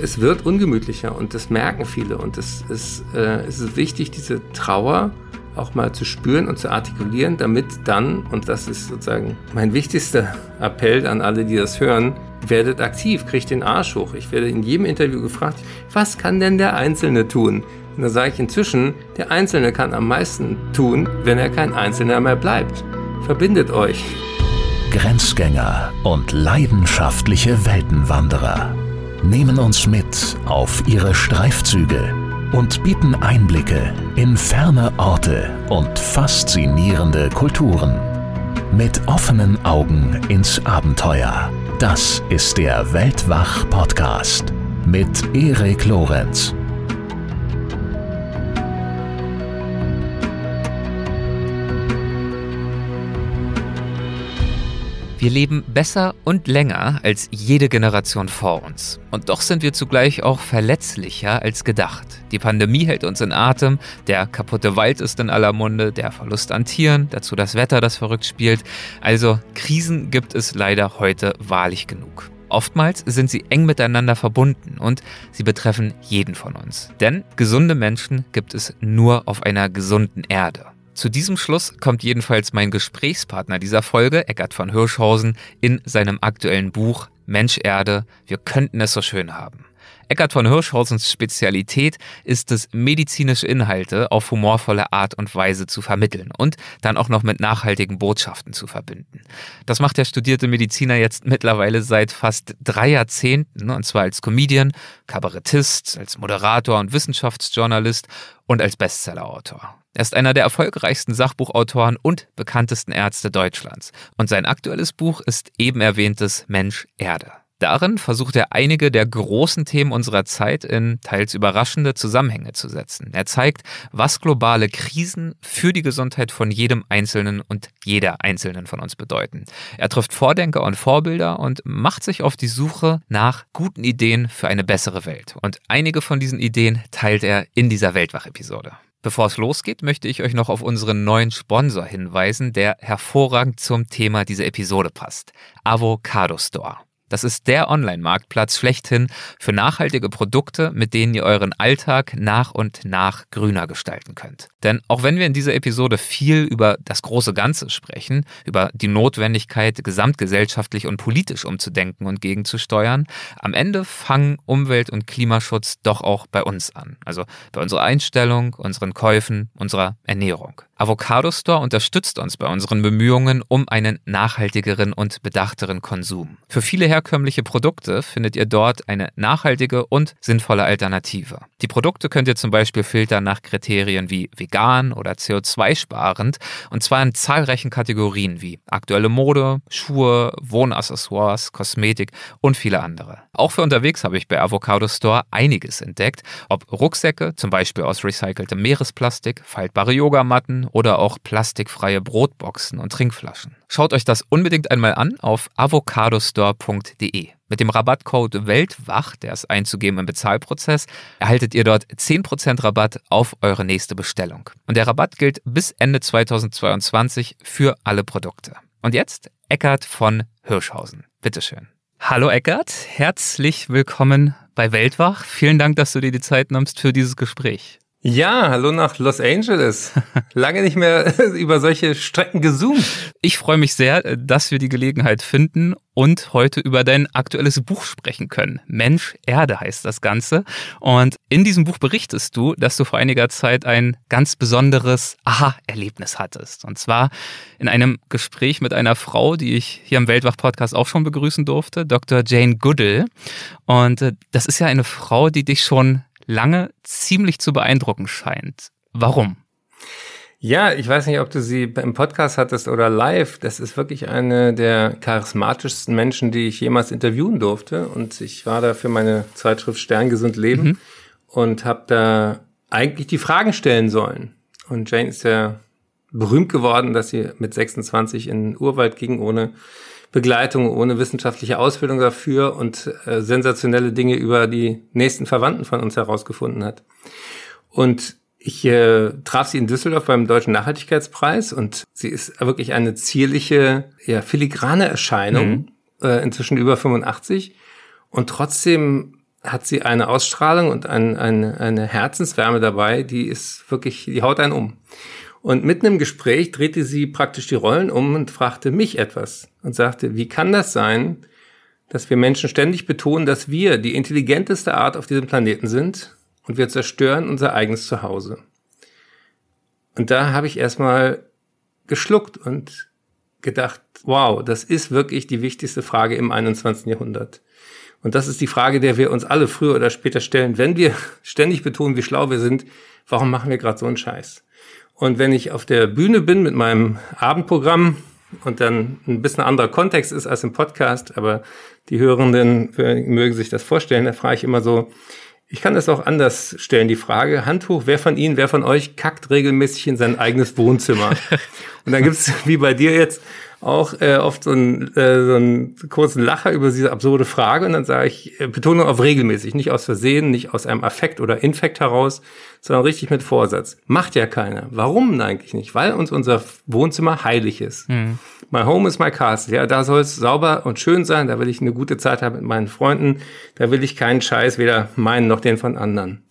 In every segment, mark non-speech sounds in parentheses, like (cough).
es wird ungemütlicher und das merken viele. Und es ist, äh, es ist wichtig, diese Trauer auch mal zu spüren und zu artikulieren, damit dann, und das ist sozusagen mein wichtigster Appell an alle, die das hören, werdet aktiv, kriegt den Arsch hoch. Ich werde in jedem Interview gefragt, was kann denn der Einzelne tun? Und da sage ich inzwischen, der Einzelne kann am meisten tun, wenn er kein Einzelner mehr bleibt. Verbindet euch. Grenzgänger und leidenschaftliche Weltenwanderer nehmen uns mit auf ihre Streifzüge und bieten Einblicke in ferne Orte und faszinierende Kulturen. Mit offenen Augen ins Abenteuer. Das ist der Weltwach-Podcast mit Erik Lorenz. Wir leben besser und länger als jede Generation vor uns. Und doch sind wir zugleich auch verletzlicher als gedacht. Die Pandemie hält uns in Atem, der kaputte Wald ist in aller Munde, der Verlust an Tieren, dazu das Wetter, das verrückt spielt. Also Krisen gibt es leider heute wahrlich genug. Oftmals sind sie eng miteinander verbunden und sie betreffen jeden von uns. Denn gesunde Menschen gibt es nur auf einer gesunden Erde. Zu diesem Schluss kommt jedenfalls mein Gesprächspartner dieser Folge, Eckart von Hirschhausen, in seinem aktuellen Buch Mensch Erde, wir könnten es so schön haben. Eckart von Hirschhausens Spezialität ist es, medizinische Inhalte auf humorvolle Art und Weise zu vermitteln und dann auch noch mit nachhaltigen Botschaften zu verbinden. Das macht der studierte Mediziner jetzt mittlerweile seit fast drei Jahrzehnten, und zwar als Comedian, Kabarettist, als Moderator und Wissenschaftsjournalist und als Bestsellerautor. Er ist einer der erfolgreichsten Sachbuchautoren und bekanntesten Ärzte Deutschlands. Und sein aktuelles Buch ist eben erwähntes Mensch Erde. Darin versucht er einige der großen Themen unserer Zeit in teils überraschende Zusammenhänge zu setzen. Er zeigt, was globale Krisen für die Gesundheit von jedem Einzelnen und jeder Einzelnen von uns bedeuten. Er trifft Vordenker und Vorbilder und macht sich auf die Suche nach guten Ideen für eine bessere Welt. Und einige von diesen Ideen teilt er in dieser Weltwach-Episode. Bevor es losgeht, möchte ich euch noch auf unseren neuen Sponsor hinweisen, der hervorragend zum Thema dieser Episode passt. Avocado Store. Das ist der Online-Marktplatz schlechthin für nachhaltige Produkte, mit denen ihr euren Alltag nach und nach grüner gestalten könnt. Denn auch wenn wir in dieser Episode viel über das große Ganze sprechen, über die Notwendigkeit, gesamtgesellschaftlich und politisch umzudenken und gegenzusteuern, am Ende fangen Umwelt- und Klimaschutz doch auch bei uns an. Also bei unserer Einstellung, unseren Käufen, unserer Ernährung. Avocado Store unterstützt uns bei unseren Bemühungen um einen nachhaltigeren und bedachteren Konsum. Für viele herkömmliche Produkte findet ihr dort eine nachhaltige und sinnvolle Alternative. Die Produkte könnt ihr zum Beispiel filtern nach Kriterien wie vegan oder CO2-sparend und zwar in zahlreichen Kategorien wie aktuelle Mode, Schuhe, Wohnaccessoires, Kosmetik und viele andere. Auch für unterwegs habe ich bei Avocado Store einiges entdeckt, ob Rucksäcke, zum Beispiel aus recyceltem Meeresplastik, faltbare Yogamatten oder auch plastikfreie Brotboxen und Trinkflaschen. Schaut euch das unbedingt einmal an auf avocadostore.de. Mit dem Rabattcode WELTWACH, der ist einzugeben im Bezahlprozess, erhaltet ihr dort 10% Rabatt auf eure nächste Bestellung. Und der Rabatt gilt bis Ende 2022 für alle Produkte. Und jetzt Eckart von Hirschhausen. Bitteschön. Hallo Eckart, herzlich willkommen bei Weltwach. Vielen Dank, dass du dir die Zeit nimmst für dieses Gespräch. Ja, hallo nach Los Angeles. Lange nicht mehr (laughs) über solche Strecken gezoomt. Ich freue mich sehr, dass wir die Gelegenheit finden und heute über dein aktuelles Buch sprechen können. Mensch, Erde heißt das Ganze. Und in diesem Buch berichtest du, dass du vor einiger Zeit ein ganz besonderes Aha-Erlebnis hattest. Und zwar in einem Gespräch mit einer Frau, die ich hier im Weltwach-Podcast auch schon begrüßen durfte, Dr. Jane Goodall. Und äh, das ist ja eine Frau, die dich schon lange ziemlich zu beeindrucken scheint. Warum? Ja, ich weiß nicht, ob du sie im Podcast hattest oder live. Das ist wirklich eine der charismatischsten Menschen, die ich jemals interviewen durfte. Und ich war da für meine Zeitschrift Sterngesund Leben mhm. und habe da eigentlich die Fragen stellen sollen. Und Jane ist ja berühmt geworden, dass sie mit 26 in den Urwald ging, ohne Begleitung, ohne wissenschaftliche Ausbildung dafür und äh, sensationelle Dinge über die nächsten Verwandten von uns herausgefunden hat. Und ich äh, traf sie in Düsseldorf beim Deutschen Nachhaltigkeitspreis und sie ist wirklich eine zierliche, ja, filigrane Erscheinung, mhm. äh, inzwischen über 85 und trotzdem hat sie eine Ausstrahlung und ein, eine, eine Herzenswärme dabei, die ist wirklich, die haut einen um. Und mitten im Gespräch drehte sie praktisch die Rollen um und fragte mich etwas und sagte, wie kann das sein, dass wir Menschen ständig betonen, dass wir die intelligenteste Art auf diesem Planeten sind und wir zerstören unser eigenes Zuhause. Und da habe ich erstmal geschluckt und gedacht, wow, das ist wirklich die wichtigste Frage im 21. Jahrhundert. Und das ist die Frage, der wir uns alle früher oder später stellen. Wenn wir (laughs) ständig betonen, wie schlau wir sind, warum machen wir gerade so einen Scheiß? Und wenn ich auf der Bühne bin mit meinem Abendprogramm und dann ein bisschen anderer Kontext ist als im Podcast, aber die Hörenden mögen sich das vorstellen, da frage ich immer so, ich kann das auch anders stellen, die Frage, Hand hoch, wer von Ihnen, wer von euch kackt regelmäßig in sein eigenes Wohnzimmer? (laughs) Und dann gibt's wie bei dir jetzt, auch äh, oft so einen, äh, so einen kurzen Lacher über diese absurde Frage und dann sage ich, äh, Betonung auf regelmäßig, nicht aus Versehen, nicht aus einem Affekt oder Infekt heraus, sondern richtig mit Vorsatz. Macht ja keiner. Warum eigentlich nicht? Weil uns unser Wohnzimmer heilig ist. Mhm. My home is my castle. Ja, da soll es sauber und schön sein, da will ich eine gute Zeit haben mit meinen Freunden, da will ich keinen Scheiß, weder meinen noch den von anderen.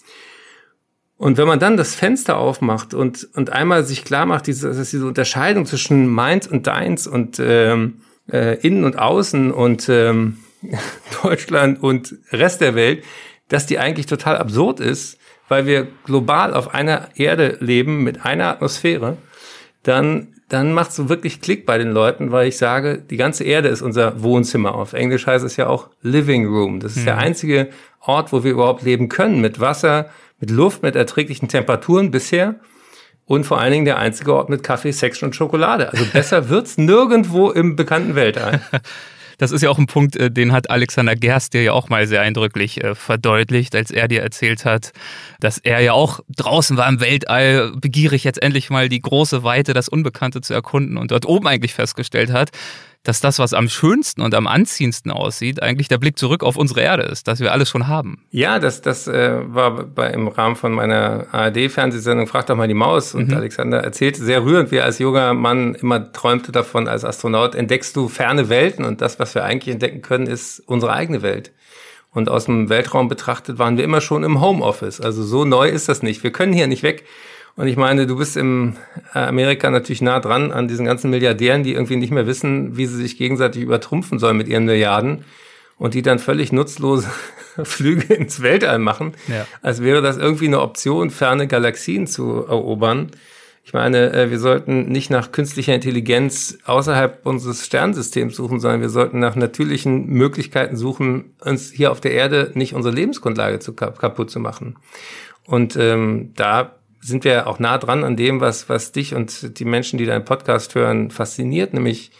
Und wenn man dann das Fenster aufmacht und, und einmal sich klar macht, diese, dass diese Unterscheidung zwischen meins und deins und ähm, äh, innen und außen und ähm, (laughs) Deutschland und Rest der Welt, dass die eigentlich total absurd ist, weil wir global auf einer Erde leben mit einer Atmosphäre, dann, dann macht so wirklich Klick bei den Leuten, weil ich sage, die ganze Erde ist unser Wohnzimmer. Auf Englisch heißt es ja auch Living Room. Das ist mhm. der einzige Ort, wo wir überhaupt leben können, mit Wasser, mit Luft, mit erträglichen Temperaturen bisher und vor allen Dingen der einzige Ort mit Kaffee, Sex und Schokolade. Also besser (laughs) wird's nirgendwo im bekannten Weltall. (laughs) Das ist ja auch ein Punkt, äh, den hat Alexander Gerst dir ja auch mal sehr eindrücklich äh, verdeutlicht, als er dir erzählt hat, dass er ja auch draußen war im Weltall, begierig jetzt endlich mal die große Weite, das Unbekannte zu erkunden und dort oben eigentlich festgestellt hat, dass das, was am schönsten und am anziehendsten aussieht, eigentlich der Blick zurück auf unsere Erde ist, dass wir alles schon haben. Ja, das, das äh, war bei, im Rahmen von meiner ARD-Fernsehsendung Frag doch mal die Maus. Und mhm. Alexander erzählte sehr rührend, wie er als junger Mann immer träumte davon, als Astronaut entdeckst du ferne Welten und das, was wir eigentlich entdecken können, ist unsere eigene Welt. Und aus dem Weltraum betrachtet waren wir immer schon im Homeoffice. Also so neu ist das nicht. Wir können hier nicht weg. Und ich meine, du bist in Amerika natürlich nah dran an diesen ganzen Milliardären, die irgendwie nicht mehr wissen, wie sie sich gegenseitig übertrumpfen sollen mit ihren Milliarden und die dann völlig nutzlose (laughs) Flüge ins Weltall machen, ja. als wäre das irgendwie eine Option, ferne Galaxien zu erobern. Ich meine, äh, wir sollten nicht nach künstlicher Intelligenz außerhalb unseres Sternsystems suchen, sondern wir sollten nach natürlichen Möglichkeiten suchen, uns hier auf der Erde nicht unsere Lebensgrundlage zu kaputt zu machen. Und ähm, da sind wir auch nah dran an dem, was, was dich und die Menschen, die deinen Podcast hören, fasziniert, nämlich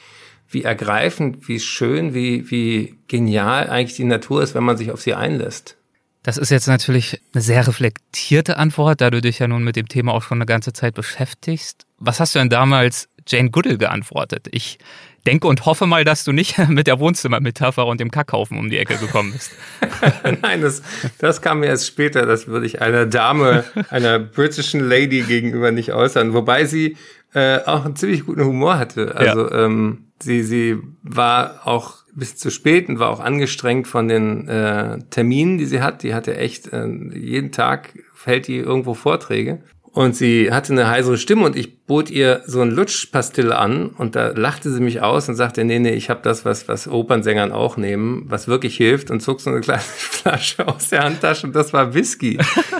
wie ergreifend, wie schön, wie, wie genial eigentlich die Natur ist, wenn man sich auf sie einlässt. Das ist jetzt natürlich eine sehr reflektierte Antwort, da du dich ja nun mit dem Thema auch schon eine ganze Zeit beschäftigst. Was hast du denn damals Jane Goodall geantwortet? Ich denke und hoffe mal, dass du nicht (laughs) mit der Wohnzimmermetapher und dem Kackhaufen um die Ecke gekommen bist. (laughs) Nein, das, das kam mir erst später. Das würde ich einer Dame, einer britischen Lady gegenüber nicht äußern. Wobei sie äh, auch einen ziemlich guten Humor hatte. Also ja. ähm, sie, sie war auch bis zu spät und war auch angestrengt von den äh, Terminen, die sie hat. Die hatte echt äh, jeden Tag hält die irgendwo Vorträge. Und sie hatte eine heisere Stimme und ich bot ihr so ein Lutschpastille an und da lachte sie mich aus und sagte, nee, nee, ich habe das, was, was Opernsängern auch nehmen, was wirklich hilft und zog so eine kleine (laughs) Flasche aus der Handtasche und das war Whisky.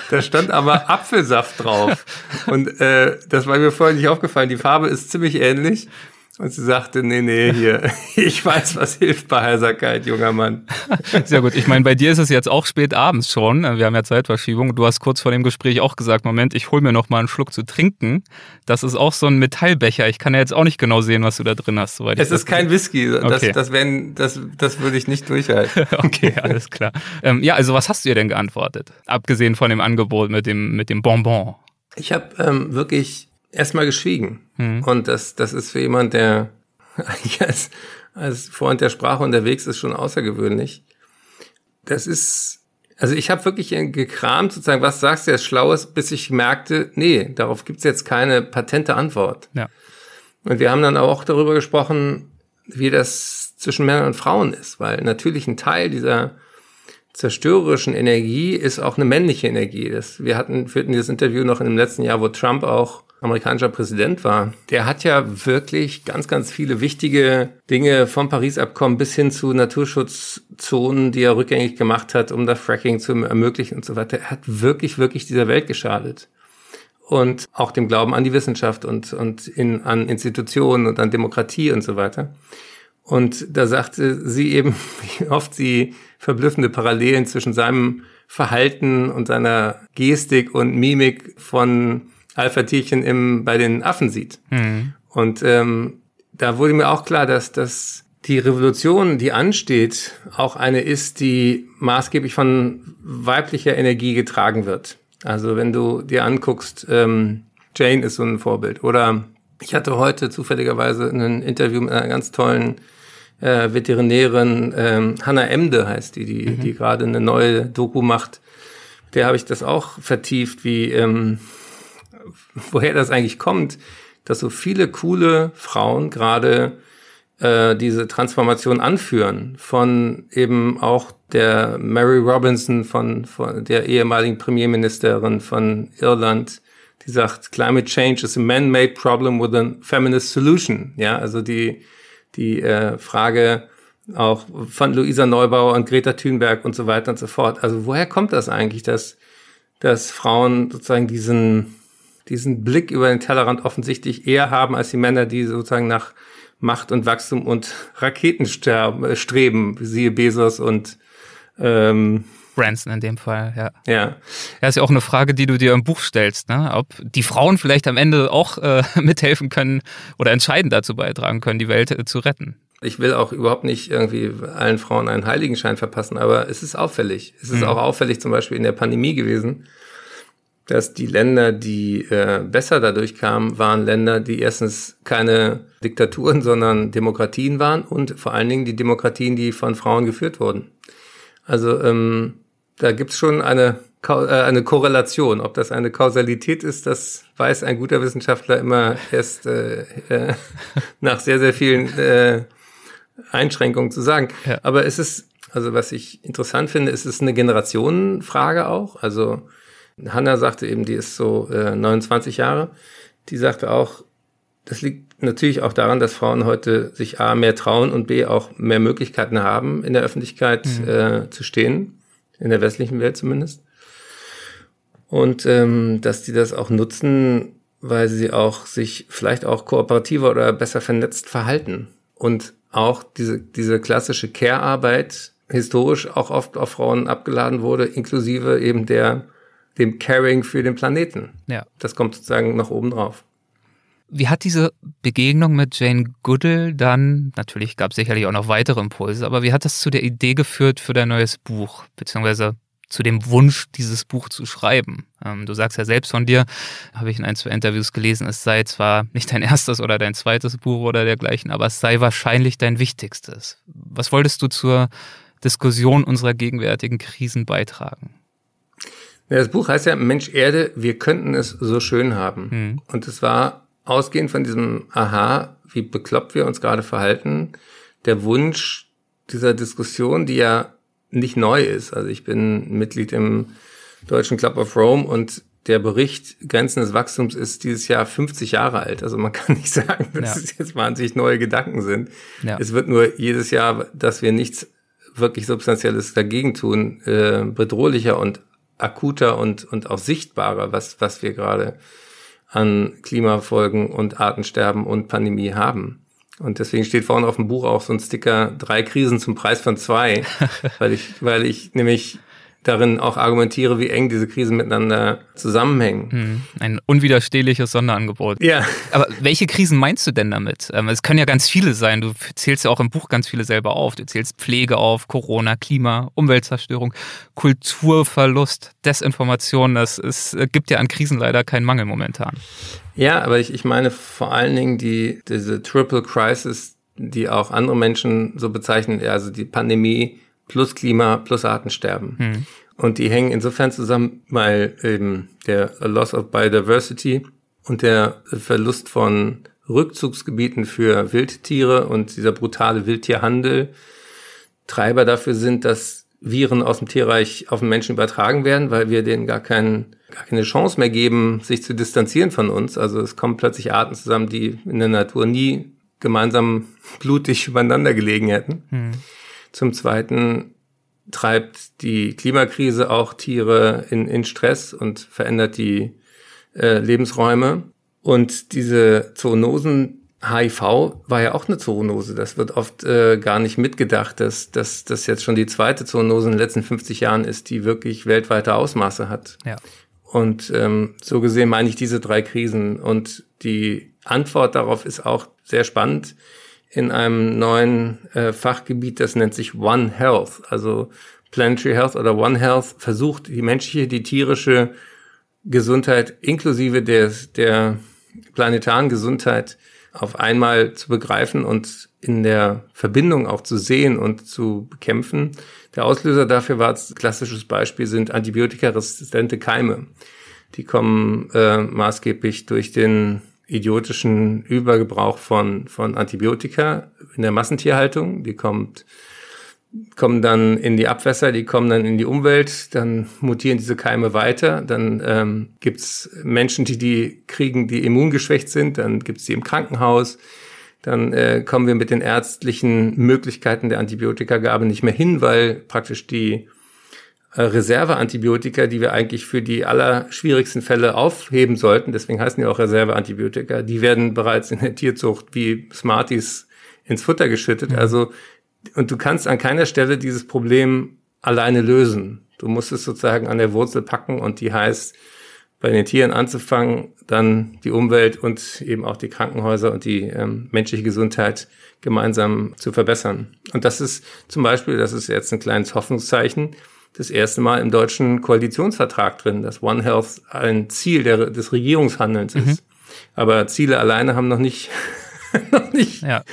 Da stand aber Apfelsaft drauf. Und äh, das war mir vorher nicht aufgefallen. Die Farbe ist ziemlich ähnlich. Und sie sagte, nee, nee, hier, (laughs) ich weiß, was hilft bei Heiserkeit, junger Mann. Sehr gut. Ich meine, bei dir ist es jetzt auch spät abends schon. Wir haben ja Zeitverschiebung. Du hast kurz vor dem Gespräch auch gesagt, Moment, ich hol mir noch mal einen Schluck zu trinken. Das ist auch so ein Metallbecher. Ich kann ja jetzt auch nicht genau sehen, was du da drin hast. Soweit es ist kein Whisky. Das, okay. das, werden, das, das würde ich nicht durchhalten. (laughs) okay, alles klar. Ähm, ja, also was hast du dir denn geantwortet? Abgesehen von dem Angebot mit dem, mit dem Bonbon. Ich habe ähm, wirklich erstmal geschwiegen. Mhm. Und das, das ist für jemand, der (laughs) eigentlich als, als Freund der Sprache unterwegs ist, schon außergewöhnlich. Das ist, also ich habe wirklich gekramt, sozusagen, was sagst du jetzt Schlaues, bis ich merkte, nee, darauf gibt's jetzt keine patente Antwort. Ja. Und wir haben dann auch darüber gesprochen, wie das zwischen Männern und Frauen ist, weil natürlich ein Teil dieser zerstörerischen Energie ist auch eine männliche Energie. Das, wir hatten, führten dieses Interview noch in dem letzten Jahr, wo Trump auch amerikanischer Präsident war. Der hat ja wirklich ganz, ganz viele wichtige Dinge vom Paris-Abkommen bis hin zu Naturschutzzonen, die er rückgängig gemacht hat, um das Fracking zu ermöglichen und so weiter. Er hat wirklich, wirklich dieser Welt geschadet. Und auch dem Glauben an die Wissenschaft und, und in, an Institutionen und an Demokratie und so weiter. Und da sagte sie eben, (laughs) wie oft sie verblüffende Parallelen zwischen seinem Verhalten und seiner Gestik und Mimik von Alpha-Tierchen im, bei den Affen sieht. Mhm. Und ähm, da wurde mir auch klar, dass, dass die Revolution, die ansteht, auch eine ist, die maßgeblich von weiblicher Energie getragen wird. Also wenn du dir anguckst, ähm, Jane ist so ein Vorbild. Oder ich hatte heute zufälligerweise ein Interview mit einer ganz tollen äh, Veterinärin, ähm, Hannah Emde heißt die, die, mhm. die gerade eine neue Doku macht. Der habe ich das auch vertieft, wie ähm, woher das eigentlich kommt, dass so viele coole Frauen gerade äh, diese Transformation anführen von eben auch der Mary Robinson von, von der ehemaligen Premierministerin von Irland, die sagt, Climate Change is a man-made problem with a feminist solution. Ja, also die die äh, Frage auch von Luisa Neubauer und Greta Thunberg und so weiter und so fort. Also woher kommt das eigentlich, dass, dass Frauen sozusagen diesen, diesen Blick über den Tellerrand offensichtlich eher haben als die Männer, die sozusagen nach Macht und Wachstum und Raketen äh, streben, siehe Bezos und ähm, Branson in dem Fall, ja. Ja. Ja, ist ja auch eine Frage, die du dir im Buch stellst, ne? Ob die Frauen vielleicht am Ende auch äh, (laughs) mithelfen können oder entscheidend dazu beitragen können, die Welt äh, zu retten. Ich will auch überhaupt nicht irgendwie allen Frauen einen Heiligenschein verpassen, aber es ist auffällig. Es ist mhm. auch auffällig zum Beispiel in der Pandemie gewesen, dass die Länder, die äh, besser dadurch kamen, waren Länder, die erstens keine Diktaturen, sondern Demokratien waren und vor allen Dingen die Demokratien, die von Frauen geführt wurden. Also ähm, da gibt's schon eine, äh, eine Korrelation. Ob das eine Kausalität ist, das weiß ein guter Wissenschaftler immer erst äh, äh, (laughs) nach sehr, sehr vielen äh, Einschränkungen zu sagen. Ja. Aber es ist, also was ich interessant finde, es ist eine Generationenfrage auch. Also Hanna sagte eben, die ist so äh, 29 Jahre. Die sagte auch, das liegt natürlich auch daran, dass Frauen heute sich A mehr trauen und B auch mehr Möglichkeiten haben, in der Öffentlichkeit mhm. äh, zu stehen in der westlichen Welt zumindest. Und ähm, dass die das auch nutzen, weil sie auch sich vielleicht auch kooperativer oder besser vernetzt verhalten. Und auch diese, diese klassische Care-Arbeit historisch auch oft auf Frauen abgeladen wurde, inklusive eben der, dem Caring für den Planeten. Ja. Das kommt sozusagen noch oben drauf. Wie hat diese Begegnung mit Jane Goodall dann, natürlich gab es sicherlich auch noch weitere Impulse, aber wie hat das zu der Idee geführt für dein neues Buch, beziehungsweise zu dem Wunsch, dieses Buch zu schreiben? Ähm, du sagst ja selbst von dir, habe ich in ein, zwei Interviews gelesen, es sei zwar nicht dein (laughs) erstes oder dein zweites Buch oder dergleichen, aber es sei wahrscheinlich dein wichtigstes. Was wolltest du zur Diskussion unserer gegenwärtigen Krisen beitragen? Ja, das Buch heißt ja Mensch Erde, wir könnten es so schön haben. Hm. Und es war ausgehend von diesem Aha, wie bekloppt wir uns gerade verhalten, der Wunsch dieser Diskussion, die ja nicht neu ist. Also ich bin Mitglied im Deutschen Club of Rome und der Bericht Grenzen des Wachstums ist dieses Jahr 50 Jahre alt. Also man (laughs) kann nicht sagen, dass ja. es jetzt wahnsinnig neue Gedanken sind. Ja. Es wird nur jedes Jahr, dass wir nichts wirklich Substanzielles dagegen tun, äh, bedrohlicher und akuter und, und auch sichtbarer, was, was wir gerade an Klimafolgen und Artensterben und Pandemie haben. Und deswegen steht vorne auf dem Buch auch so ein Sticker, drei Krisen zum Preis von zwei, (laughs) weil ich, weil ich nämlich darin auch argumentiere, wie eng diese Krisen miteinander zusammenhängen. Hm, ein unwiderstehliches Sonderangebot. Ja. Aber welche Krisen meinst du denn damit? Ähm, es können ja ganz viele sein. Du zählst ja auch im Buch ganz viele selber auf. Du zählst Pflege auf, Corona, Klima, Umweltzerstörung, Kulturverlust, Desinformation. Das es gibt ja an Krisen leider keinen Mangel momentan. Ja, aber ich, ich meine vor allen Dingen die, diese Triple Crisis, die auch andere Menschen so bezeichnen, also die Pandemie, plus Klima plus Artensterben. Hm. Und die hängen insofern zusammen, weil eben der Loss of Biodiversity und der Verlust von Rückzugsgebieten für Wildtiere und dieser brutale Wildtierhandel Treiber dafür sind, dass Viren aus dem Tierreich auf den Menschen übertragen werden, weil wir denen gar, keinen, gar keine Chance mehr geben, sich zu distanzieren von uns. Also es kommen plötzlich Arten zusammen, die in der Natur nie gemeinsam blutig übereinander gelegen hätten. Hm. Zum Zweiten treibt die Klimakrise auch Tiere in, in Stress und verändert die äh, Lebensräume. Und diese Zoonosen, HIV war ja auch eine Zoonose. Das wird oft äh, gar nicht mitgedacht, dass, dass das jetzt schon die zweite Zoonose in den letzten 50 Jahren ist, die wirklich weltweite Ausmaße hat. Ja. Und ähm, so gesehen meine ich diese drei Krisen. Und die Antwort darauf ist auch sehr spannend in einem neuen äh, Fachgebiet, das nennt sich One Health. Also Planetary Health oder One Health versucht die menschliche, die tierische Gesundheit inklusive der, der planetaren Gesundheit auf einmal zu begreifen und in der Verbindung auch zu sehen und zu bekämpfen. Der Auslöser dafür war, klassisches Beispiel sind antibiotikaresistente Keime. Die kommen äh, maßgeblich durch den idiotischen Übergebrauch von, von Antibiotika in der Massentierhaltung. Die kommt kommen dann in die Abwässer, die kommen dann in die Umwelt, dann mutieren diese Keime weiter, dann ähm, gibt's Menschen, die die kriegen, die immungeschwächt sind, dann gibt's die im Krankenhaus, dann äh, kommen wir mit den ärztlichen Möglichkeiten der Antibiotikagabe nicht mehr hin, weil praktisch die Reserveantibiotika, die wir eigentlich für die allerschwierigsten Fälle aufheben sollten, deswegen heißen die auch Reserveantibiotika, die werden bereits in der Tierzucht wie Smarties ins Futter geschüttet. Mhm. Also und du kannst an keiner Stelle dieses Problem alleine lösen. Du musst es sozusagen an der Wurzel packen und die heißt, bei den Tieren anzufangen, dann die Umwelt und eben auch die Krankenhäuser und die ähm, menschliche Gesundheit gemeinsam zu verbessern. Und das ist zum Beispiel, das ist jetzt ein kleines Hoffnungszeichen, das erste Mal im deutschen Koalitionsvertrag drin, dass One Health ein Ziel der, des Regierungshandelns mhm. ist. Aber Ziele alleine haben noch nicht (laughs) noch nicht ja.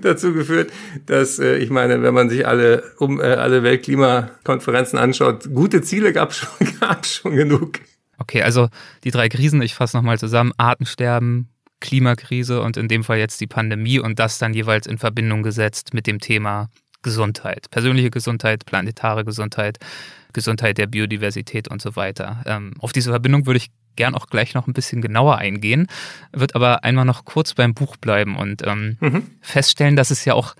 dazu geführt, dass äh, ich meine, wenn man sich alle um äh, alle Weltklimakonferenzen anschaut, gute Ziele gab schon, (laughs) gab schon genug. Okay, also die drei Krisen, ich fasse nochmal zusammen, Artensterben, Klimakrise und in dem Fall jetzt die Pandemie und das dann jeweils in Verbindung gesetzt mit dem Thema Gesundheit, persönliche Gesundheit, planetare Gesundheit, Gesundheit der Biodiversität und so weiter. Ähm, auf diese Verbindung würde ich gern auch gleich noch ein bisschen genauer eingehen, wird aber einmal noch kurz beim Buch bleiben und ähm, mhm. feststellen, dass es ja auch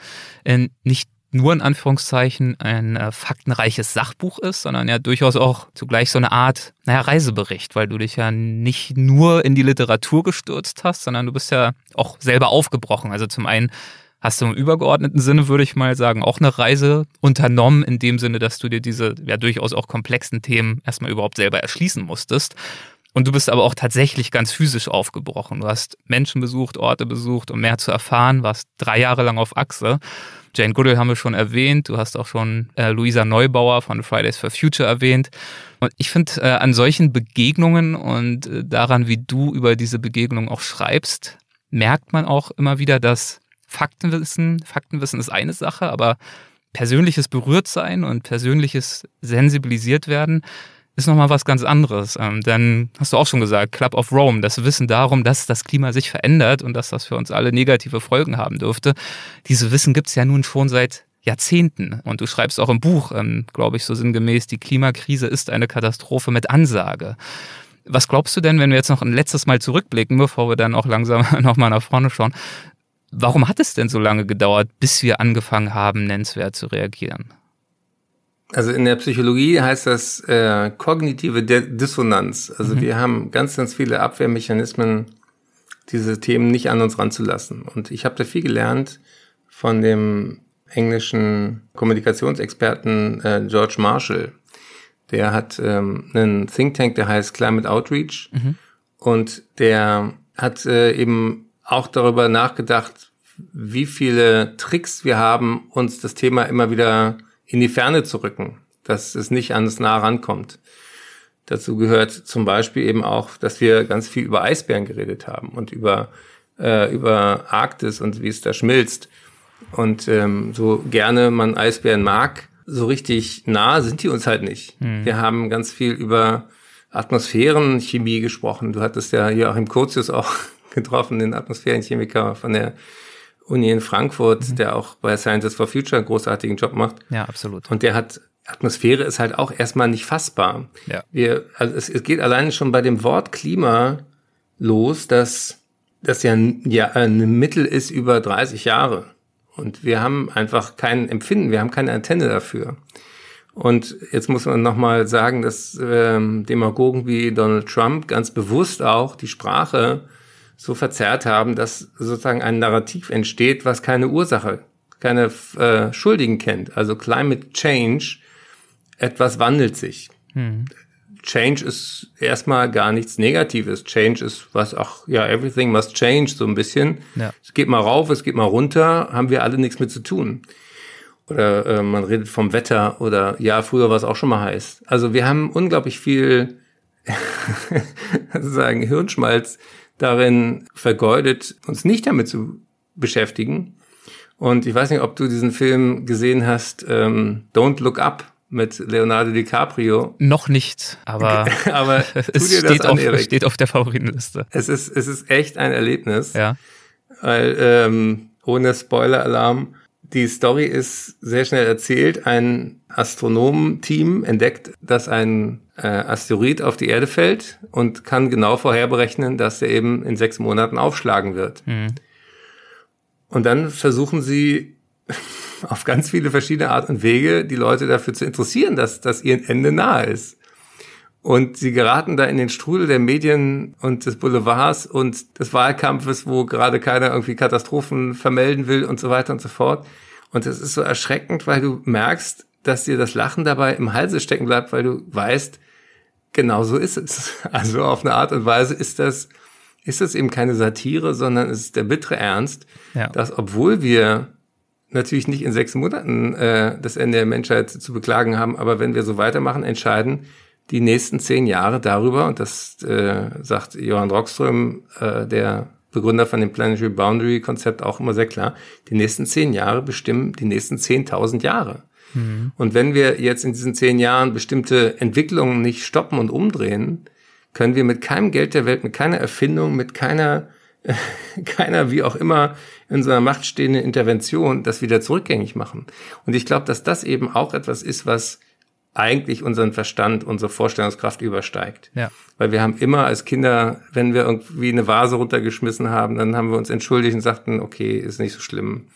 äh, nicht nur in Anführungszeichen ein äh, faktenreiches Sachbuch ist, sondern ja durchaus auch zugleich so eine Art, naja, Reisebericht, weil du dich ja nicht nur in die Literatur gestürzt hast, sondern du bist ja auch selber aufgebrochen. Also zum einen hast du im übergeordneten Sinne, würde ich mal sagen, auch eine Reise unternommen, in dem Sinne, dass du dir diese ja durchaus auch komplexen Themen erstmal überhaupt selber erschließen musstest. Und du bist aber auch tatsächlich ganz physisch aufgebrochen. Du hast Menschen besucht, Orte besucht, um mehr zu erfahren, warst drei Jahre lang auf Achse. Jane Goodall haben wir schon erwähnt. Du hast auch schon äh, Luisa Neubauer von Fridays for Future erwähnt. Und ich finde, äh, an solchen Begegnungen und äh, daran, wie du über diese Begegnungen auch schreibst, merkt man auch immer wieder, dass Faktenwissen, Faktenwissen ist eine Sache, aber persönliches Berührtsein und persönliches sensibilisiert werden ist nochmal was ganz anderes. Ähm, dann hast du auch schon gesagt, Club of Rome, das Wissen darum, dass das Klima sich verändert und dass das für uns alle negative Folgen haben dürfte. Diese Wissen gibt's ja nun schon seit Jahrzehnten. Und du schreibst auch im Buch, ähm, glaube ich, so sinngemäß, die Klimakrise ist eine Katastrophe mit Ansage. Was glaubst du denn, wenn wir jetzt noch ein letztes Mal zurückblicken, bevor wir dann auch langsam (laughs) nochmal nach vorne schauen? Warum hat es denn so lange gedauert, bis wir angefangen haben, nennenswert zu reagieren? Also in der Psychologie heißt das äh, kognitive Dissonanz. Also mhm. wir haben ganz, ganz viele Abwehrmechanismen, diese Themen nicht an uns ranzulassen. Und ich habe da viel gelernt von dem englischen Kommunikationsexperten äh, George Marshall. Der hat ähm, einen Think Tank, der heißt Climate Outreach. Mhm. Und der hat äh, eben auch darüber nachgedacht, wie viele Tricks wir haben, uns das Thema immer wieder in die Ferne zu rücken, dass es nicht ans nah rankommt. Dazu gehört zum Beispiel eben auch, dass wir ganz viel über Eisbären geredet haben und über, äh, über Arktis und wie es da schmilzt. Und ähm, so gerne man Eisbären mag, so richtig nah sind die uns halt nicht. Mhm. Wir haben ganz viel über Atmosphärenchemie gesprochen. Du hattest ja hier auch im Curtius auch getroffen, den Atmosphärenchemiker von der Uni in Frankfurt, mhm. der auch bei Scientists for Future einen großartigen Job macht. Ja, absolut. Und der hat Atmosphäre ist halt auch erstmal nicht fassbar. Ja. Wir, also es, es geht alleine schon bei dem Wort Klima los, dass das ja, ja ein Mittel ist über 30 Jahre. Und wir haben einfach kein Empfinden, wir haben keine Antenne dafür. Und jetzt muss man nochmal sagen, dass ähm, Demagogen wie Donald Trump ganz bewusst auch die Sprache so verzerrt haben, dass sozusagen ein Narrativ entsteht, was keine Ursache, keine äh, Schuldigen kennt. Also Climate Change, etwas wandelt sich. Hm. Change ist erstmal gar nichts Negatives. Change ist was, ach ja, everything must change, so ein bisschen. Ja. Es geht mal rauf, es geht mal runter, haben wir alle nichts mit zu tun. Oder äh, man redet vom Wetter oder ja, früher war es auch schon mal heiß. Also wir haben unglaublich viel (laughs) sozusagen Hirnschmalz darin vergeudet, uns nicht damit zu beschäftigen. Und ich weiß nicht, ob du diesen Film gesehen hast, ähm, Don't Look Up mit Leonardo DiCaprio. Noch nicht, aber, (laughs) aber (laughs) es steht, an, auf, steht auf der Favoritenliste. Es ist, es ist echt ein Erlebnis. Ja. Weil, ähm, ohne Spoiler-Alarm, die Story ist sehr schnell erzählt. Ein Astronomenteam entdeckt, dass ein äh, Asteroid auf die Erde fällt und kann genau vorherberechnen, dass er eben in sechs Monaten aufschlagen wird. Mhm. Und dann versuchen sie (laughs) auf ganz viele verschiedene Art und Wege die Leute dafür zu interessieren, dass, dass ihr Ende nahe ist. Und sie geraten da in den Strudel der Medien und des Boulevards und des Wahlkampfes, wo gerade keiner irgendwie Katastrophen vermelden will und so weiter und so fort. Und es ist so erschreckend, weil du merkst, dass dir das Lachen dabei im Halse stecken bleibt, weil du weißt, genau so ist es. (laughs) Also auf eine Art und Weise ist das, ist das eben keine Satire, sondern es ist der bittere Ernst, ja. dass obwohl wir natürlich nicht in sechs Monaten äh, das Ende der Menschheit zu beklagen haben, aber wenn wir so weitermachen, entscheiden die nächsten zehn Jahre darüber, und das äh, sagt Johann Rockström, äh, der Begründer von dem Planetary Boundary Konzept auch immer sehr klar, die nächsten zehn Jahre bestimmen die nächsten zehntausend Jahre. Mhm. Und wenn wir jetzt in diesen zehn Jahren bestimmte Entwicklungen nicht stoppen und umdrehen, können wir mit keinem Geld der Welt, mit keiner Erfindung, mit keiner (laughs) keiner wie auch immer in so einer Macht stehende Intervention das wieder zurückgängig machen. Und ich glaube, dass das eben auch etwas ist, was eigentlich unseren Verstand, unsere Vorstellungskraft übersteigt. Ja. Weil wir haben immer als Kinder, wenn wir irgendwie eine Vase runtergeschmissen haben, dann haben wir uns entschuldigt und sagten, okay, ist nicht so schlimm.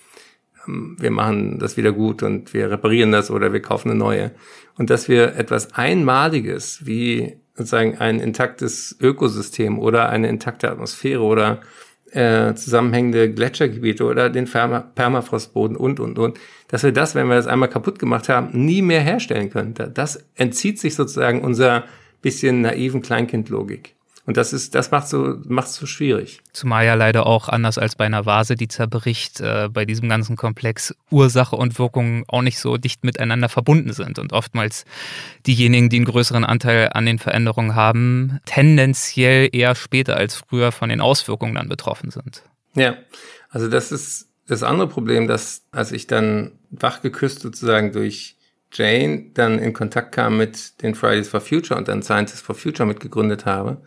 Ähm, wir machen das wieder gut und wir reparieren das oder wir kaufen eine neue. Und dass wir etwas Einmaliges wie sozusagen ein intaktes Ökosystem oder eine intakte Atmosphäre oder äh, zusammenhängende Gletschergebiete oder den Permafrostboden und, und, und, dass wir das, wenn wir das einmal kaputt gemacht haben, nie mehr herstellen können. Das entzieht sich sozusagen unserer bisschen naiven Kleinkindlogik. Und das ist, das macht so, macht so schwierig. Zumal ja leider auch anders als bei einer Vase, die zerbricht, äh, bei diesem ganzen Komplex Ursache und Wirkung auch nicht so dicht miteinander verbunden sind und oftmals diejenigen, die einen größeren Anteil an den Veränderungen haben, tendenziell eher später als früher von den Auswirkungen dann betroffen sind. Ja, also das ist das andere Problem, dass als ich dann wachgeküsst sozusagen durch Jane dann in Kontakt kam mit den Fridays for Future und dann Scientists for Future mitgegründet habe,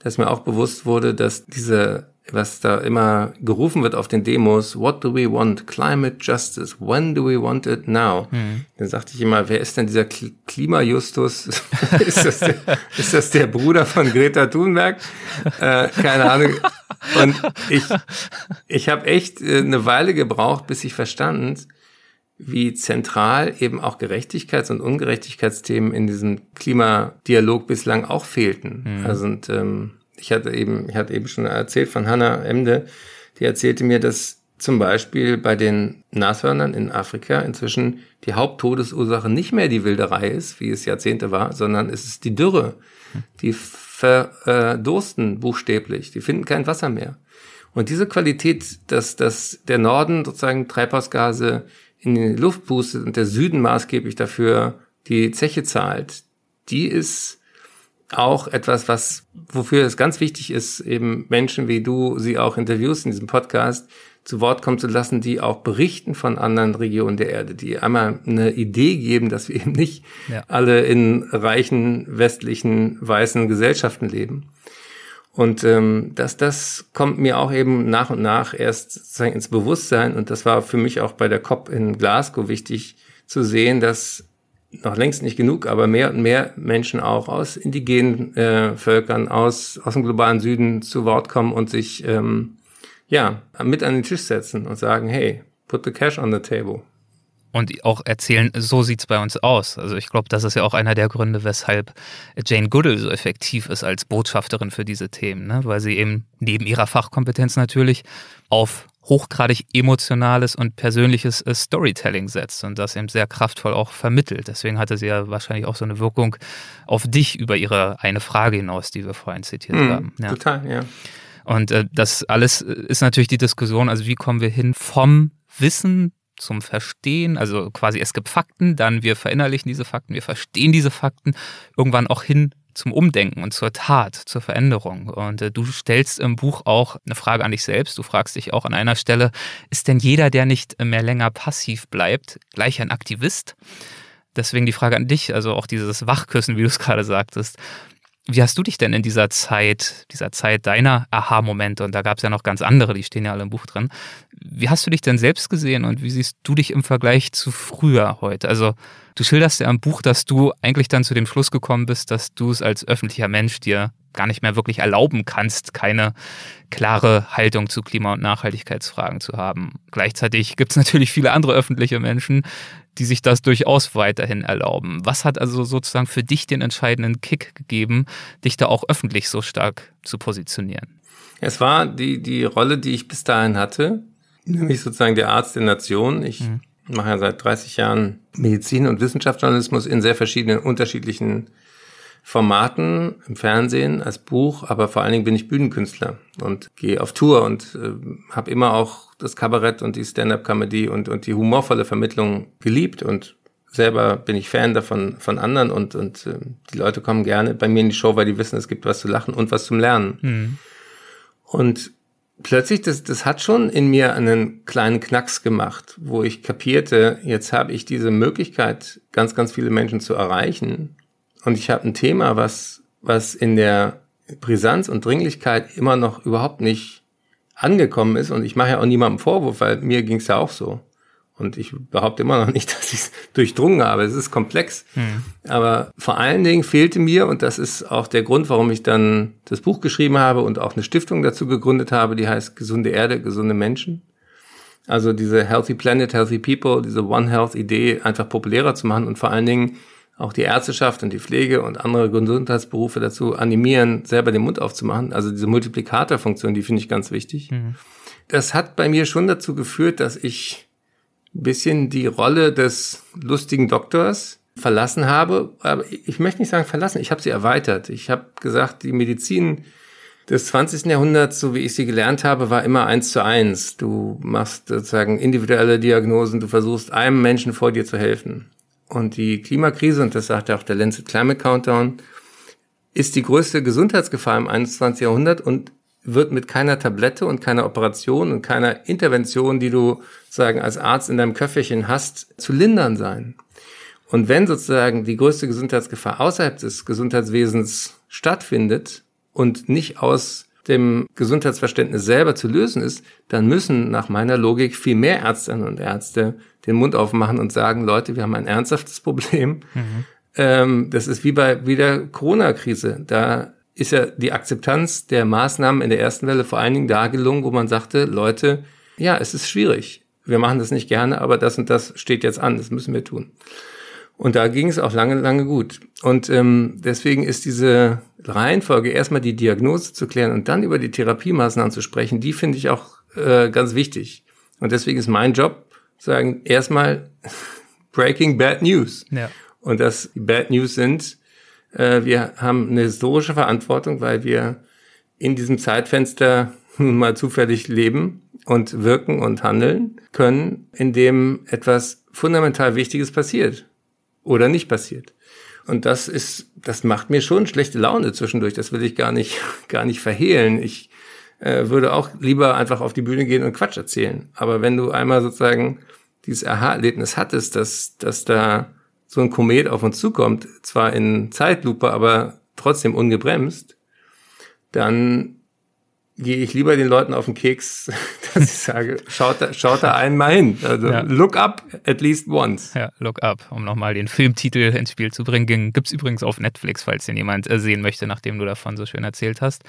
dass mir auch bewusst wurde, dass diese, was da immer gerufen wird auf den Demos, what do we want? Climate justice. When do we want it now? Mhm. Dann sagte ich immer, wer ist denn dieser Klimajustus? (laughs) ist, das der, ist das der Bruder von Greta Thunberg? Äh, keine Ahnung. Und ich, ich habe echt äh, eine Weile gebraucht, bis ich verstand, wie zentral eben auch Gerechtigkeits- und Ungerechtigkeitsthemen in diesem Klimadialog bislang auch fehlten. Mhm. Also und, ähm, ich hatte eben, ich hatte eben schon erzählt von Hannah Emde, die erzählte mir, dass zum Beispiel bei den Nashörnern in Afrika inzwischen die Haupttodesursache nicht mehr die Wilderei ist, wie es Jahrzehnte war, sondern es ist die Dürre. Die verdursten buchstäblich, die finden kein Wasser mehr. Und diese Qualität, dass, dass der Norden sozusagen Treibhausgase in die Luft pustet und der Süden maßgeblich dafür die Zeche zahlt, die ist auch etwas, was, wofür es ganz wichtig ist, eben Menschen wie du sie auch interviewst in diesem Podcast, zu Wort kommen zu lassen, die auch berichten von anderen Regionen der Erde, die einmal eine Idee geben, dass wir eben nicht ja. alle in reichen westlichen weißen Gesellschaften leben. Und ähm, das, das kommt mir auch eben nach und nach erst sozusagen ins Bewusstsein. Und das war für mich auch bei der COP in Glasgow wichtig zu sehen, dass noch längst nicht genug, aber mehr und mehr Menschen auch aus indigenen äh, Völkern, aus, aus dem globalen Süden zu Wort kommen und sich ähm, ja mit an den Tisch setzen und sagen, hey, put the cash on the table und auch erzählen, so sieht's bei uns aus. Also ich glaube, das ist ja auch einer der Gründe, weshalb Jane Goodall so effektiv ist als Botschafterin für diese Themen, ne? weil sie eben neben ihrer Fachkompetenz natürlich auf hochgradig emotionales und persönliches äh, Storytelling setzt und das eben sehr kraftvoll auch vermittelt. Deswegen hatte sie ja wahrscheinlich auch so eine Wirkung auf dich über ihre eine Frage hinaus, die wir vorhin zitiert hm, haben. Ja. Total, ja. Und äh, das alles ist natürlich die Diskussion, also wie kommen wir hin vom Wissen zum Verstehen, also quasi es gibt Fakten, dann wir verinnerlichen diese Fakten, wir verstehen diese Fakten, irgendwann auch hin zum Umdenken und zur Tat, zur Veränderung. Und äh, du stellst im Buch auch eine Frage an dich selbst. Du fragst dich auch an einer Stelle, ist denn jeder, der nicht mehr länger passiv bleibt, gleich ein Aktivist? Deswegen die Frage an dich, also auch dieses Wachküssen, wie du es gerade sagtest. Wie hast du dich denn in dieser Zeit, dieser Zeit deiner Aha-Momente, und da gab es ja noch ganz andere, die stehen ja alle im Buch drin, wie hast du dich denn selbst gesehen und wie siehst du dich im Vergleich zu früher heute? Also du schilderst ja im Buch, dass du eigentlich dann zu dem Schluss gekommen bist, dass du es als öffentlicher Mensch dir gar nicht mehr wirklich erlauben kannst, keine klare Haltung zu Klima- und Nachhaltigkeitsfragen zu haben. Gleichzeitig gibt es natürlich viele andere öffentliche Menschen, die sich das durchaus weiterhin erlauben. Was hat also sozusagen für dich den entscheidenden Kick gegeben, dich da auch öffentlich so stark zu positionieren? Es war die, die Rolle, die ich bis dahin hatte, nämlich sozusagen der Arzt der Nation. Ich mhm. mache ja seit 30 Jahren Medizin- und Wissenschaftsjournalismus in sehr verschiedenen, unterschiedlichen Formaten im Fernsehen, als Buch, aber vor allen Dingen bin ich Bühnenkünstler und gehe auf Tour und äh, habe immer auch das Kabarett und die Stand-up-Comedy und, und die humorvolle Vermittlung geliebt und selber bin ich Fan davon von anderen und, und äh, die Leute kommen gerne bei mir in die Show, weil die wissen, es gibt was zu lachen und was zum Lernen. Mhm. Und plötzlich, das, das hat schon in mir einen kleinen Knacks gemacht, wo ich kapierte, jetzt habe ich diese Möglichkeit, ganz, ganz viele Menschen zu erreichen und ich habe ein Thema, was, was in der Brisanz und Dringlichkeit immer noch überhaupt nicht angekommen ist. Und ich mache ja auch niemandem Vorwurf, weil mir ging es ja auch so. Und ich behaupte immer noch nicht, (laughs) dass ich es durchdrungen habe. Es ist komplex. Hm. Aber vor allen Dingen fehlte mir, und das ist auch der Grund, warum ich dann das Buch geschrieben habe und auch eine Stiftung dazu gegründet habe, die heißt Gesunde Erde, gesunde Menschen. Also diese Healthy Planet, Healthy People, diese One Health Idee einfach populärer zu machen und vor allen Dingen auch die Ärzteschaft und die Pflege und andere Gesundheitsberufe dazu animieren, selber den Mund aufzumachen. Also diese Multiplikatorfunktion, die finde ich ganz wichtig. Mhm. Das hat bei mir schon dazu geführt, dass ich ein bisschen die Rolle des lustigen Doktors verlassen habe. Aber ich möchte nicht sagen verlassen, ich habe sie erweitert. Ich habe gesagt, die Medizin des 20. Jahrhunderts, so wie ich sie gelernt habe, war immer eins zu eins. Du machst sozusagen individuelle Diagnosen, du versuchst einem Menschen vor dir zu helfen. Und die Klimakrise, und das sagt ja auch der Lancet Climate Countdown, ist die größte Gesundheitsgefahr im 21. Jahrhundert und wird mit keiner Tablette und keiner Operation und keiner Intervention, die du sagen als Arzt in deinem Köfferchen hast, zu lindern sein. Und wenn sozusagen die größte Gesundheitsgefahr außerhalb des Gesundheitswesens stattfindet und nicht aus dem Gesundheitsverständnis selber zu lösen ist, dann müssen nach meiner Logik viel mehr Ärztinnen und Ärzte den Mund aufmachen und sagen, Leute, wir haben ein ernsthaftes Problem. Mhm. Ähm, das ist wie bei wie der Corona-Krise. Da ist ja die Akzeptanz der Maßnahmen in der ersten Welle vor allen Dingen da gelungen, wo man sagte, Leute, ja, es ist schwierig. Wir machen das nicht gerne, aber das und das steht jetzt an, das müssen wir tun. Und da ging es auch lange, lange gut. Und ähm, deswegen ist diese Reihenfolge, erstmal die Diagnose zu klären und dann über die Therapiemaßnahmen zu sprechen, die finde ich auch äh, ganz wichtig. Und deswegen ist mein Job, sagen, erstmal (laughs) Breaking Bad News. Ja. Und das Bad News sind, äh, wir haben eine historische Verantwortung, weil wir in diesem Zeitfenster (laughs) nun mal zufällig leben und wirken und handeln können, in dem etwas fundamental Wichtiges passiert oder nicht passiert. Und das ist, das macht mir schon schlechte Laune zwischendurch. Das will ich gar nicht, (laughs) gar nicht verhehlen. Ich äh, würde auch lieber einfach auf die Bühne gehen und Quatsch erzählen. Aber wenn du einmal sozusagen dieses Aha-Erlebnis hattest, dass, dass da so ein Komet auf uns zukommt, zwar in Zeitlupe, aber trotzdem ungebremst, dann gehe ich lieber den Leuten auf den Keks, (laughs) dass ich sage, schaut da, schaut da einmal hin. Also ja. look up at least once. Ja, look up, um nochmal den Filmtitel ins Spiel zu bringen. Gibt's übrigens auf Netflix, falls den jemand äh, sehen möchte, nachdem du davon so schön erzählt hast.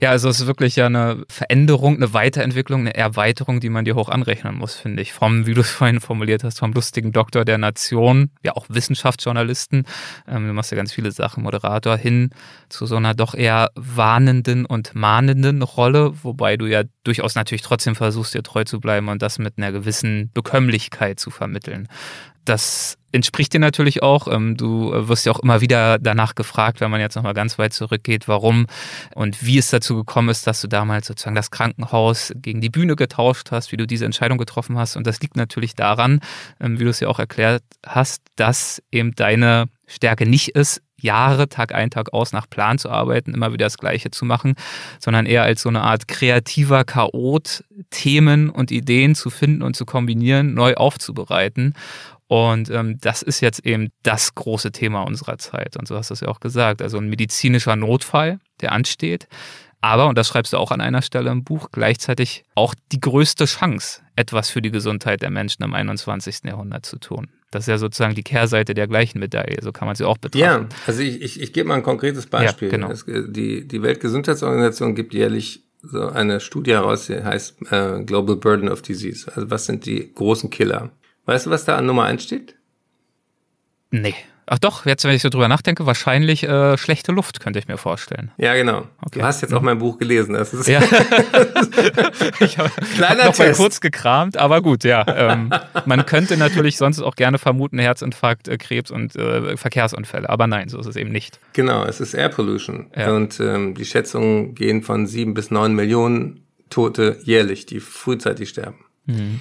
Ja, also es ist wirklich ja eine Veränderung, eine Weiterentwicklung, eine Erweiterung, die man dir hoch anrechnen muss, finde ich. Vom, wie du es (laughs) vorhin formuliert hast, vom lustigen Doktor der Nation, ja auch Wissenschaftsjournalisten, ähm, du machst ja ganz viele Sachen, Moderator, hin zu so einer doch eher warnenden und mahnenden Rolle Rolle, wobei du ja durchaus natürlich trotzdem versuchst, dir treu zu bleiben und das mit einer gewissen Bekömmlichkeit zu vermitteln. Das entspricht dir natürlich auch. Ähm, du wirst ja auch immer wieder danach gefragt, wenn man jetzt nochmal ganz weit zurückgeht, warum und wie es dazu gekommen ist, dass du damals sozusagen das Krankenhaus gegen die Bühne getauscht hast, wie du diese Entscheidung getroffen hast. Und das liegt natürlich daran, ähm, wie du es ja auch erklärt hast, dass eben deine Stärke nicht ist, Jahre, Tag ein, Tag aus nach Plan zu arbeiten, immer wieder das Gleiche zu machen, sondern eher als so eine Art kreativer Chaot Themen und Ideen zu finden und zu kombinieren, neu aufzubereiten. Und ähm, das ist jetzt eben das große Thema unserer Zeit. Und so hast du es ja auch gesagt. Also ein medizinischer Notfall, der ansteht. Aber, und das schreibst du auch an einer Stelle im Buch, gleichzeitig auch die größte Chance, etwas für die Gesundheit der Menschen im 21. Jahrhundert zu tun. Das ist ja sozusagen die Kehrseite der gleichen Medaille, so kann man sie auch betrachten. Ja, also ich, ich, ich gebe mal ein konkretes Beispiel. Ja, genau. Es, die, die Weltgesundheitsorganisation gibt jährlich so eine Studie heraus, die heißt äh, Global Burden of Disease. Also was sind die großen Killer? Weißt du, was da an Nummer eins steht? Nee. Ach doch, jetzt, wenn ich so drüber nachdenke, wahrscheinlich äh, schlechte Luft, könnte ich mir vorstellen. Ja, genau. Okay. Du hast jetzt auch mein Buch gelesen. Das ist ja. (laughs) ich habe hab noch mal kurz gekramt, aber gut, ja. Ähm, man könnte natürlich sonst auch gerne vermuten, Herzinfarkt, äh, Krebs und äh, Verkehrsunfälle, aber nein, so ist es eben nicht. Genau, es ist Air Pollution. Ja. Und ähm, die Schätzungen gehen von sieben bis neun Millionen Tote jährlich, die frühzeitig sterben. Mhm.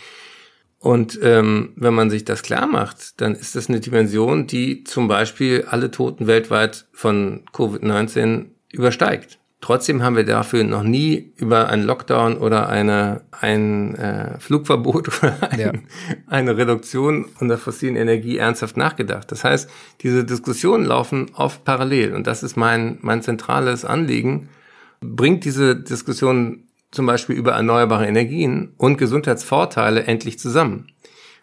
Und ähm, wenn man sich das klar macht, dann ist das eine Dimension, die zum Beispiel alle Toten weltweit von Covid-19 übersteigt. Trotzdem haben wir dafür noch nie über einen Lockdown oder eine, ein äh, Flugverbot (laughs) oder ein, ja. eine Reduktion unserer fossilen Energie ernsthaft nachgedacht. Das heißt, diese Diskussionen laufen oft parallel und das ist mein, mein zentrales Anliegen. Bringt diese Diskussion zum Beispiel über erneuerbare Energien und Gesundheitsvorteile endlich zusammen.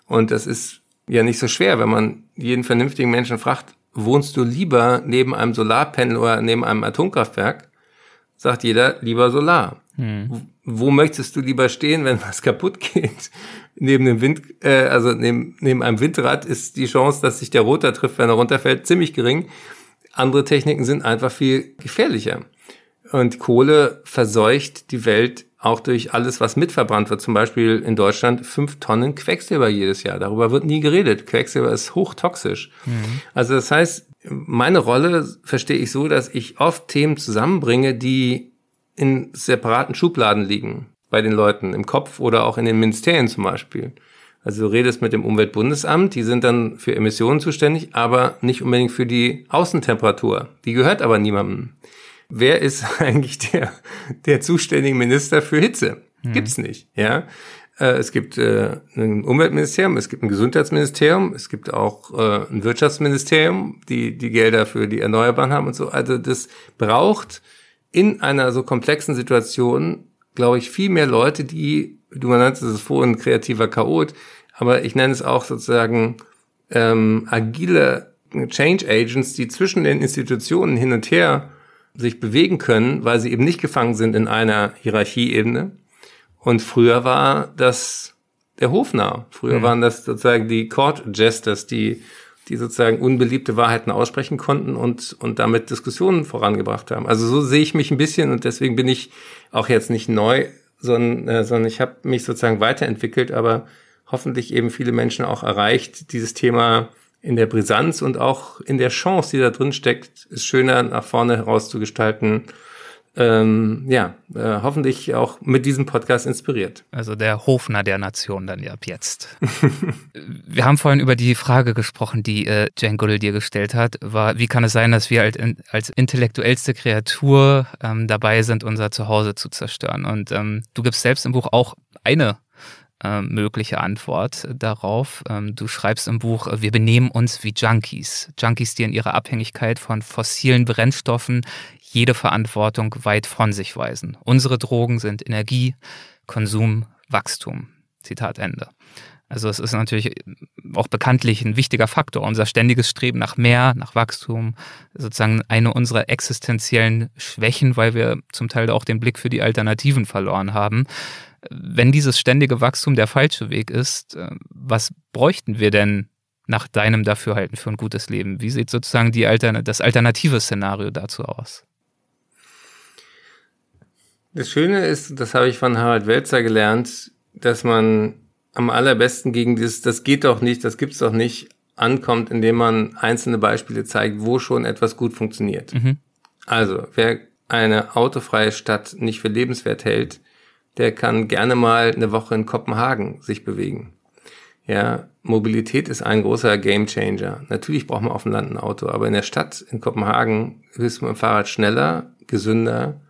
Und das ist ja nicht so schwer, wenn man jeden vernünftigen Menschen fragt, wohnst du lieber neben einem Solarpanel oder neben einem Atomkraftwerk? Sagt jeder, lieber Solar. Hm. Wo möchtest du lieber stehen, wenn was kaputt geht? neben dem Wind, äh, also neben, neben einem Windrad ist die Chance, dass sich der Rotor trifft, wenn er runterfällt, ziemlich gering. Andere Techniken sind einfach viel gefährlicher. Und Kohle verseucht die Welt auch durch alles, was mitverbrannt wird. Zum Beispiel in Deutschland fünf Tonnen Quecksilber jedes Jahr. Darüber wird nie geredet. Quecksilber ist hochtoxisch. Mhm. Also das heißt, meine Rolle verstehe ich so, dass ich oft Themen zusammenbringe, die in separaten Schubladen liegen. Bei den Leuten im Kopf oder auch in den Ministerien zum Beispiel. Also du redest mit dem Umweltbundesamt, die sind dann für Emissionen zuständig, aber nicht unbedingt für die Außentemperatur. Die gehört aber niemandem wer ist (laughs) eigentlich der, der zuständige Minister für Hitze? Hm. Gibt's nicht, ja. Äh, es gibt äh, ein Umweltministerium, es gibt ein Gesundheitsministerium, es gibt auch äh, ein Wirtschaftsministerium, die die Gelder für die Erneuerbaren haben und so. Also das braucht in einer so komplexen Situation, glaube ich, viel mehr Leute, die, du nanntest es vorhin kreativer Chaot, aber ich nenne es auch sozusagen ähm, agile Change Agents, die zwischen den Institutionen hin und her sich bewegen können, weil sie eben nicht gefangen sind in einer Hierarchieebene. Und früher war das der Hofnarr. Früher mhm. waren das sozusagen die Court Jesters, die, die sozusagen unbeliebte Wahrheiten aussprechen konnten und, und damit Diskussionen vorangebracht haben. Also so sehe ich mich ein bisschen und deswegen bin ich auch jetzt nicht neu, sondern, äh, sondern ich habe mich sozusagen weiterentwickelt, aber hoffentlich eben viele Menschen auch erreicht, dieses Thema in der Brisanz und auch in der Chance, die da drin steckt, ist schöner nach vorne herauszugestalten. Ähm, ja, äh, hoffentlich auch mit diesem Podcast inspiriert. Also der Hofner der Nation dann ab jetzt. (laughs) wir haben vorhin über die Frage gesprochen, die äh, Jane Goodall dir gestellt hat, war, wie kann es sein, dass wir als, als intellektuellste Kreatur ähm, dabei sind, unser Zuhause zu zerstören? Und ähm, du gibst selbst im Buch auch eine mögliche Antwort darauf. Ähm, du schreibst im Buch, wir benehmen uns wie Junkies. Junkies, die in ihrer Abhängigkeit von fossilen Brennstoffen jede Verantwortung weit von sich weisen. Unsere Drogen sind Energie, Konsum, Wachstum. Zitat Ende. Also es ist natürlich auch bekanntlich ein wichtiger Faktor, unser ständiges Streben nach mehr, nach Wachstum, sozusagen eine unserer existenziellen Schwächen, weil wir zum Teil auch den Blick für die Alternativen verloren haben. Wenn dieses ständige Wachstum der falsche Weg ist, äh, was bräuchten wir denn nach deinem Dafürhalten für ein gutes Leben? Wie sieht sozusagen die Altern das alternative Szenario dazu aus? Das Schöne ist, das habe ich von Harald Welzer gelernt, dass man am allerbesten gegen dieses, das geht doch nicht, das gibt's doch nicht, ankommt, indem man einzelne Beispiele zeigt, wo schon etwas gut funktioniert. Mhm. Also, wer eine autofreie Stadt nicht für lebenswert hält, der kann gerne mal eine Woche in Kopenhagen sich bewegen. Ja, Mobilität ist ein großer Gamechanger. Natürlich braucht man auf dem Land ein Auto, aber in der Stadt in Kopenhagen ist man mit dem Fahrrad schneller, gesünder,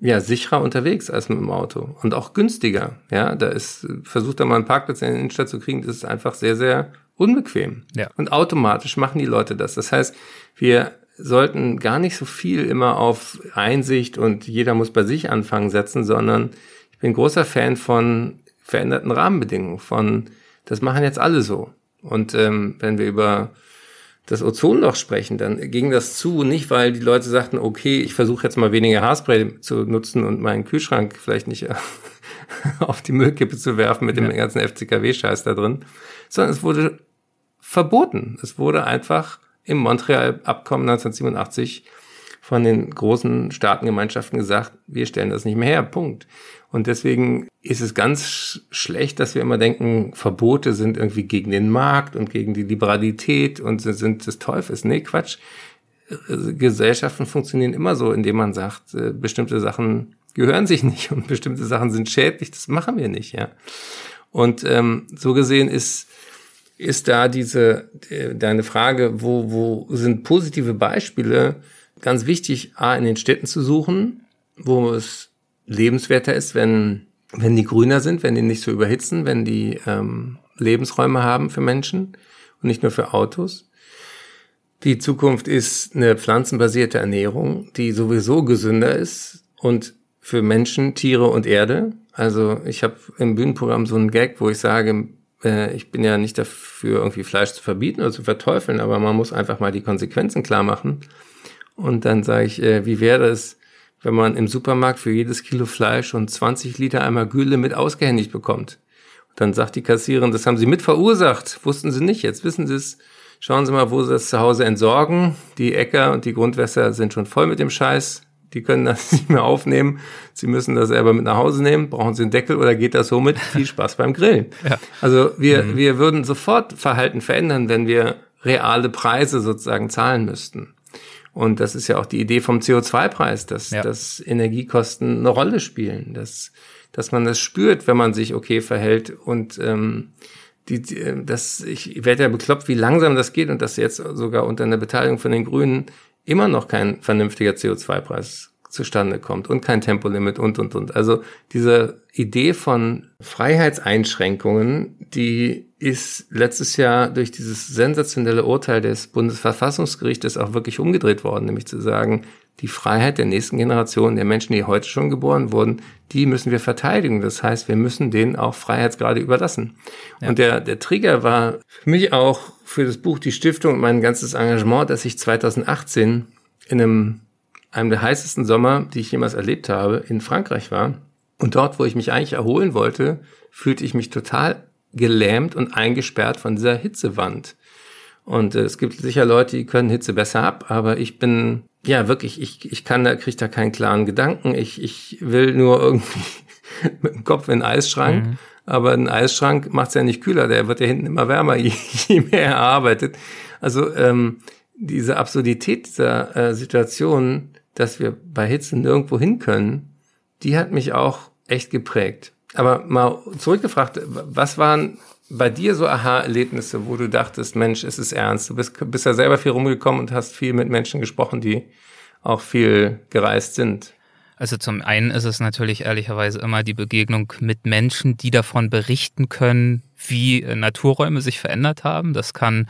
ja, sicherer unterwegs als mit dem Auto und auch günstiger. Ja, da ist, versucht da mal einen Parkplatz in der Innenstadt zu kriegen, das ist einfach sehr, sehr unbequem. Ja. Und automatisch machen die Leute das. Das heißt, wir sollten gar nicht so viel immer auf Einsicht und jeder muss bei sich anfangen setzen, sondern ich bin großer Fan von veränderten Rahmenbedingungen, von das machen jetzt alle so. Und ähm, wenn wir über das Ozonloch sprechen, dann ging das zu, nicht weil die Leute sagten, okay, ich versuche jetzt mal weniger Haarspray zu nutzen und meinen Kühlschrank vielleicht nicht (laughs) auf die Müllkippe zu werfen mit dem ganzen FCKW-Scheiß da drin, sondern es wurde verboten. Es wurde einfach im Montreal-Abkommen 1987 von den großen Staatengemeinschaften gesagt, wir stellen das nicht mehr her, Punkt. Und deswegen ist es ganz schlecht, dass wir immer denken, Verbote sind irgendwie gegen den Markt und gegen die Liberalität und sind des Teufels. Nee, Quatsch. Gesellschaften funktionieren immer so, indem man sagt, äh, bestimmte Sachen gehören sich nicht und bestimmte Sachen sind schädlich, das machen wir nicht, ja. Und ähm, so gesehen ist ist da diese äh, deine Frage, wo wo sind positive Beispiele ganz wichtig, a in den Städten zu suchen, wo es lebenswerter ist, wenn, wenn die grüner sind, wenn die nicht so überhitzen, wenn die ähm, Lebensräume haben für Menschen und nicht nur für Autos. Die Zukunft ist eine pflanzenbasierte Ernährung, die sowieso gesünder ist und für Menschen, Tiere und Erde. Also ich habe im Bühnenprogramm so einen Gag, wo ich sage, äh, ich bin ja nicht dafür, irgendwie Fleisch zu verbieten oder zu verteufeln, aber man muss einfach mal die Konsequenzen klar machen. Und dann sage ich, äh, wie wäre es, wenn man im Supermarkt für jedes Kilo Fleisch und 20 Liter einmal Gülle mit ausgehändigt bekommt. Und dann sagt die Kassiererin, das haben Sie mit verursacht. Wussten Sie nicht, jetzt wissen Sie es. Schauen Sie mal, wo Sie das zu Hause entsorgen. Die Äcker und die Grundwässer sind schon voll mit dem Scheiß. Die können das (laughs) nicht mehr aufnehmen. Sie müssen das selber mit nach Hause nehmen. Brauchen Sie einen Deckel oder geht das so mit? Viel Spaß beim Grillen. Ja. Also wir, mhm. wir würden sofort Verhalten verändern, wenn wir reale Preise sozusagen zahlen müssten. Und das ist ja auch die Idee vom CO2-Preis, dass, ja. dass Energiekosten eine Rolle spielen, dass, dass man das spürt, wenn man sich okay verhält und ähm, die, die, das, ich werde ja bekloppt, wie langsam das geht und dass jetzt sogar unter einer Beteiligung von den Grünen immer noch kein vernünftiger CO2-Preis zustande kommt und kein Tempolimit und, und, und. Also diese Idee von Freiheitseinschränkungen, die ist letztes Jahr durch dieses sensationelle Urteil des Bundesverfassungsgerichtes auch wirklich umgedreht worden, nämlich zu sagen, die Freiheit der nächsten Generation, der Menschen, die heute schon geboren wurden, die müssen wir verteidigen. Das heißt, wir müssen denen auch Freiheitsgrade überlassen. Ja. Und der, der Trigger war für mich auch für das Buch Die Stiftung und mein ganzes Engagement, dass ich 2018 in einem einem der heißesten Sommer, die ich jemals erlebt habe, in Frankreich war. Und dort, wo ich mich eigentlich erholen wollte, fühlte ich mich total gelähmt und eingesperrt von dieser Hitzewand. Und äh, es gibt sicher Leute, die können Hitze besser ab, aber ich bin, ja, wirklich, ich, ich kann da, kriege da keinen klaren Gedanken. Ich, ich will nur irgendwie (laughs) mit dem Kopf in den Eisschrank. Mhm. Aber ein Eisschrank macht es ja nicht kühler, der wird ja hinten immer wärmer, (laughs) je, je mehr er arbeitet. Also ähm, diese Absurdität dieser äh, Situation, dass wir bei Hitze nirgendwo hin können, die hat mich auch echt geprägt. Aber mal zurückgefragt, was waren bei dir so Aha-Erlebnisse, wo du dachtest, Mensch, es ist ernst? Du bist, bist ja selber viel rumgekommen und hast viel mit Menschen gesprochen, die auch viel gereist sind. Also zum einen ist es natürlich ehrlicherweise immer die Begegnung mit Menschen, die davon berichten können, wie äh, Naturräume sich verändert haben. Das kann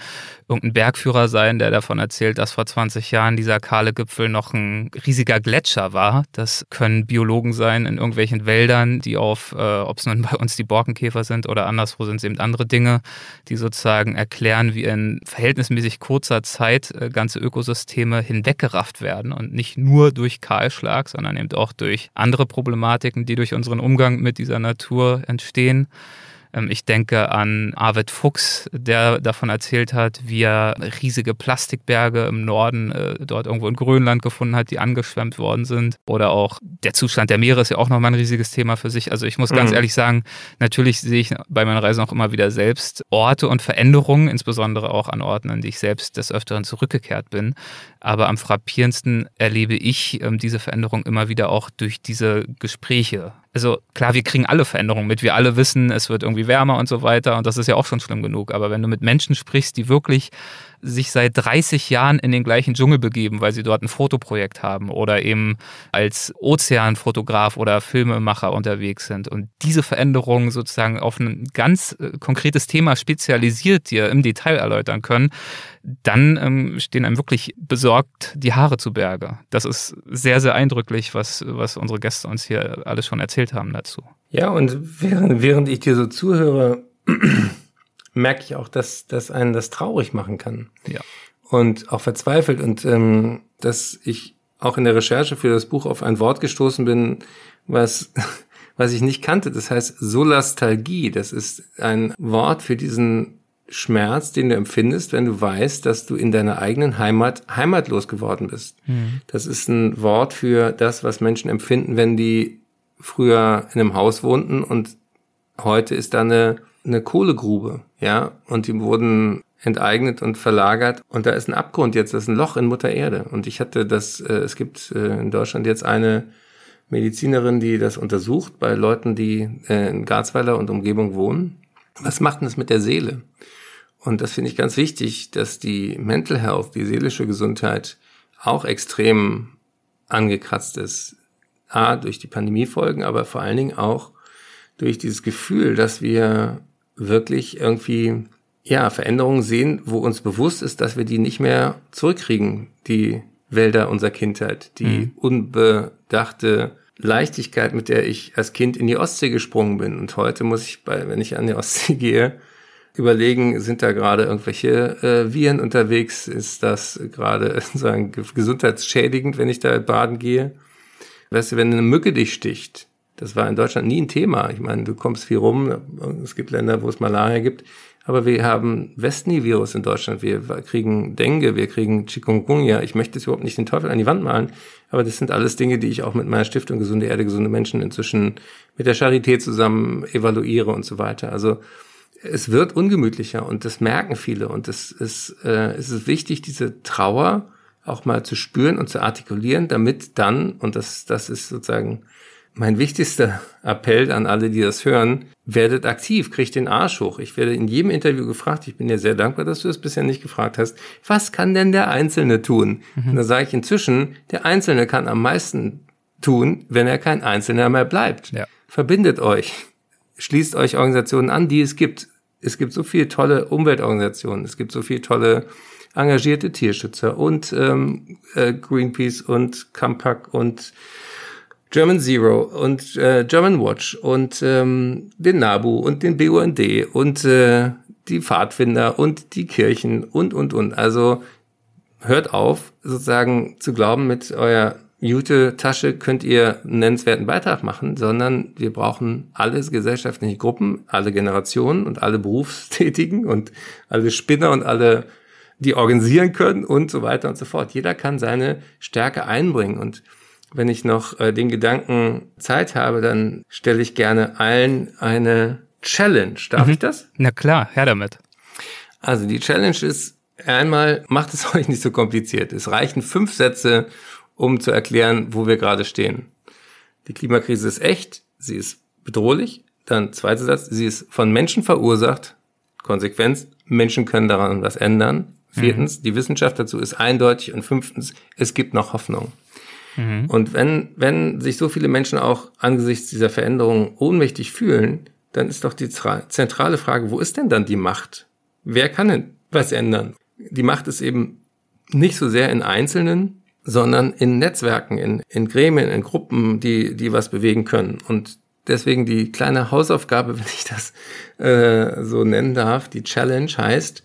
irgendein Bergführer sein, der davon erzählt, dass vor 20 Jahren dieser kahle Gipfel noch ein riesiger Gletscher war. Das können Biologen sein in irgendwelchen Wäldern, die auf, äh, ob es nun bei uns die Borkenkäfer sind oder anderswo sind es eben andere Dinge, die sozusagen erklären, wie in verhältnismäßig kurzer Zeit äh, ganze Ökosysteme hinweggerafft werden und nicht nur durch Kahlschlag, sondern eben auch durch andere Problematiken, die durch unseren Umgang mit dieser Natur entstehen. Ähm, ich denke an Arvid Fuchs, der davon erzählt hat, wie er riesige Plastikberge im Norden äh, dort irgendwo in Grönland gefunden hat, die angeschwemmt worden sind. Oder auch der Zustand der Meere ist ja auch nochmal ein riesiges Thema für sich. Also ich muss ganz mhm. ehrlich sagen, natürlich sehe ich bei meinen Reisen auch immer wieder selbst Orte und Veränderungen, insbesondere auch an Orten, an die ich selbst des Öfteren zurückgekehrt bin. Aber am frappierendsten erlebe ich ähm, diese Veränderung immer wieder auch durch diese Gespräche also klar, wir kriegen alle Veränderungen mit. Wir alle wissen, es wird irgendwie wärmer und so weiter. Und das ist ja auch schon schlimm genug. Aber wenn du mit Menschen sprichst, die wirklich sich seit 30 Jahren in den gleichen Dschungel begeben, weil sie dort ein Fotoprojekt haben oder eben als Ozeanfotograf oder Filmemacher unterwegs sind und diese Veränderungen sozusagen auf ein ganz äh, konkretes Thema spezialisiert dir im Detail erläutern können, dann ähm, stehen einem wirklich besorgt die Haare zu Berge. Das ist sehr, sehr eindrücklich, was, was unsere Gäste uns hier alles schon erzählt haben dazu. Ja, und während, während ich dir so zuhöre, merke ich auch, dass, dass einen das traurig machen kann. Ja. Und auch verzweifelt. Und ähm, dass ich auch in der Recherche für das Buch auf ein Wort gestoßen bin, was, (laughs) was ich nicht kannte. Das heißt Solastalgie. Das ist ein Wort für diesen Schmerz, den du empfindest, wenn du weißt, dass du in deiner eigenen Heimat heimatlos geworden bist. Mhm. Das ist ein Wort für das, was Menschen empfinden, wenn die früher in einem Haus wohnten und heute ist da eine eine Kohlegrube, ja, und die wurden enteignet und verlagert und da ist ein Abgrund jetzt, das ist ein Loch in Mutter Erde und ich hatte das, äh, es gibt äh, in Deutschland jetzt eine Medizinerin, die das untersucht bei Leuten, die äh, in Garzweiler und Umgebung wohnen. Was macht denn das mit der Seele? Und das finde ich ganz wichtig, dass die Mental Health, die seelische Gesundheit auch extrem angekratzt ist. A, durch die Pandemiefolgen, aber vor allen Dingen auch durch dieses Gefühl, dass wir wirklich irgendwie ja, Veränderungen sehen, wo uns bewusst ist, dass wir die nicht mehr zurückkriegen, die Wälder unserer Kindheit, die mhm. unbedachte Leichtigkeit, mit der ich als Kind in die Ostsee gesprungen bin. Und heute muss ich, bei, wenn ich an die Ostsee (laughs) gehe, überlegen, sind da gerade irgendwelche äh, Viren unterwegs? Ist das gerade (laughs) sozusagen gesundheitsschädigend, wenn ich da baden gehe? Weißt du, wenn eine Mücke dich sticht, das war in Deutschland nie ein Thema. Ich meine, du kommst viel rum. Es gibt Länder, wo es Malaria gibt. Aber wir haben Westnil-Virus in Deutschland. Wir kriegen Dengue, wir kriegen Chikungunya. Ich möchte jetzt überhaupt nicht den Teufel an die Wand malen. Aber das sind alles Dinge, die ich auch mit meiner Stiftung Gesunde Erde, gesunde Menschen inzwischen mit der Charité zusammen evaluiere und so weiter. Also es wird ungemütlicher und das merken viele. Und es ist, äh, es ist wichtig, diese Trauer auch mal zu spüren und zu artikulieren, damit dann, und das, das ist sozusagen mein wichtigster Appell an alle, die das hören, werdet aktiv, kriegt den Arsch hoch. Ich werde in jedem Interview gefragt, ich bin dir sehr dankbar, dass du das bisher nicht gefragt hast, was kann denn der Einzelne tun? Mhm. Und da sage ich inzwischen, der Einzelne kann am meisten tun, wenn er kein Einzelner mehr bleibt. Ja. Verbindet euch, schließt euch Organisationen an, die es gibt. Es gibt so viele tolle Umweltorganisationen, es gibt so viele tolle engagierte Tierschützer und ähm, äh, Greenpeace und Campak und German Zero und äh, German Watch und ähm, den NABU und den BUND und äh, die Pfadfinder und die Kirchen und, und, und. Also hört auf, sozusagen zu glauben, mit eurer Jute-Tasche könnt ihr einen nennenswerten Beitrag machen, sondern wir brauchen alle gesellschaftliche Gruppen, alle Generationen und alle Berufstätigen und alle Spinner und alle, die organisieren können und so weiter und so fort. Jeder kann seine Stärke einbringen und wenn ich noch äh, den Gedanken Zeit habe, dann stelle ich gerne allen eine Challenge. Darf mhm. ich das? Na klar, her damit. Also die Challenge ist einmal, macht es (laughs) euch nicht so kompliziert. Es reichen fünf Sätze, um zu erklären, wo wir gerade stehen. Die Klimakrise ist echt, sie ist bedrohlich. Dann zweiter Satz, sie ist von Menschen verursacht. Konsequenz, Menschen können daran was ändern. Viertens, mhm. die Wissenschaft dazu ist eindeutig. Und fünftens, es gibt noch Hoffnung. Mhm. Und wenn, wenn sich so viele Menschen auch angesichts dieser Veränderungen ohnmächtig fühlen, dann ist doch die zentrale Frage, wo ist denn dann die Macht? Wer kann denn was ändern? Die Macht ist eben nicht so sehr in Einzelnen, sondern in Netzwerken, in, in Gremien, in Gruppen, die, die was bewegen können. Und deswegen die kleine Hausaufgabe, (laughs) wenn ich das äh, so nennen darf, die Challenge heißt,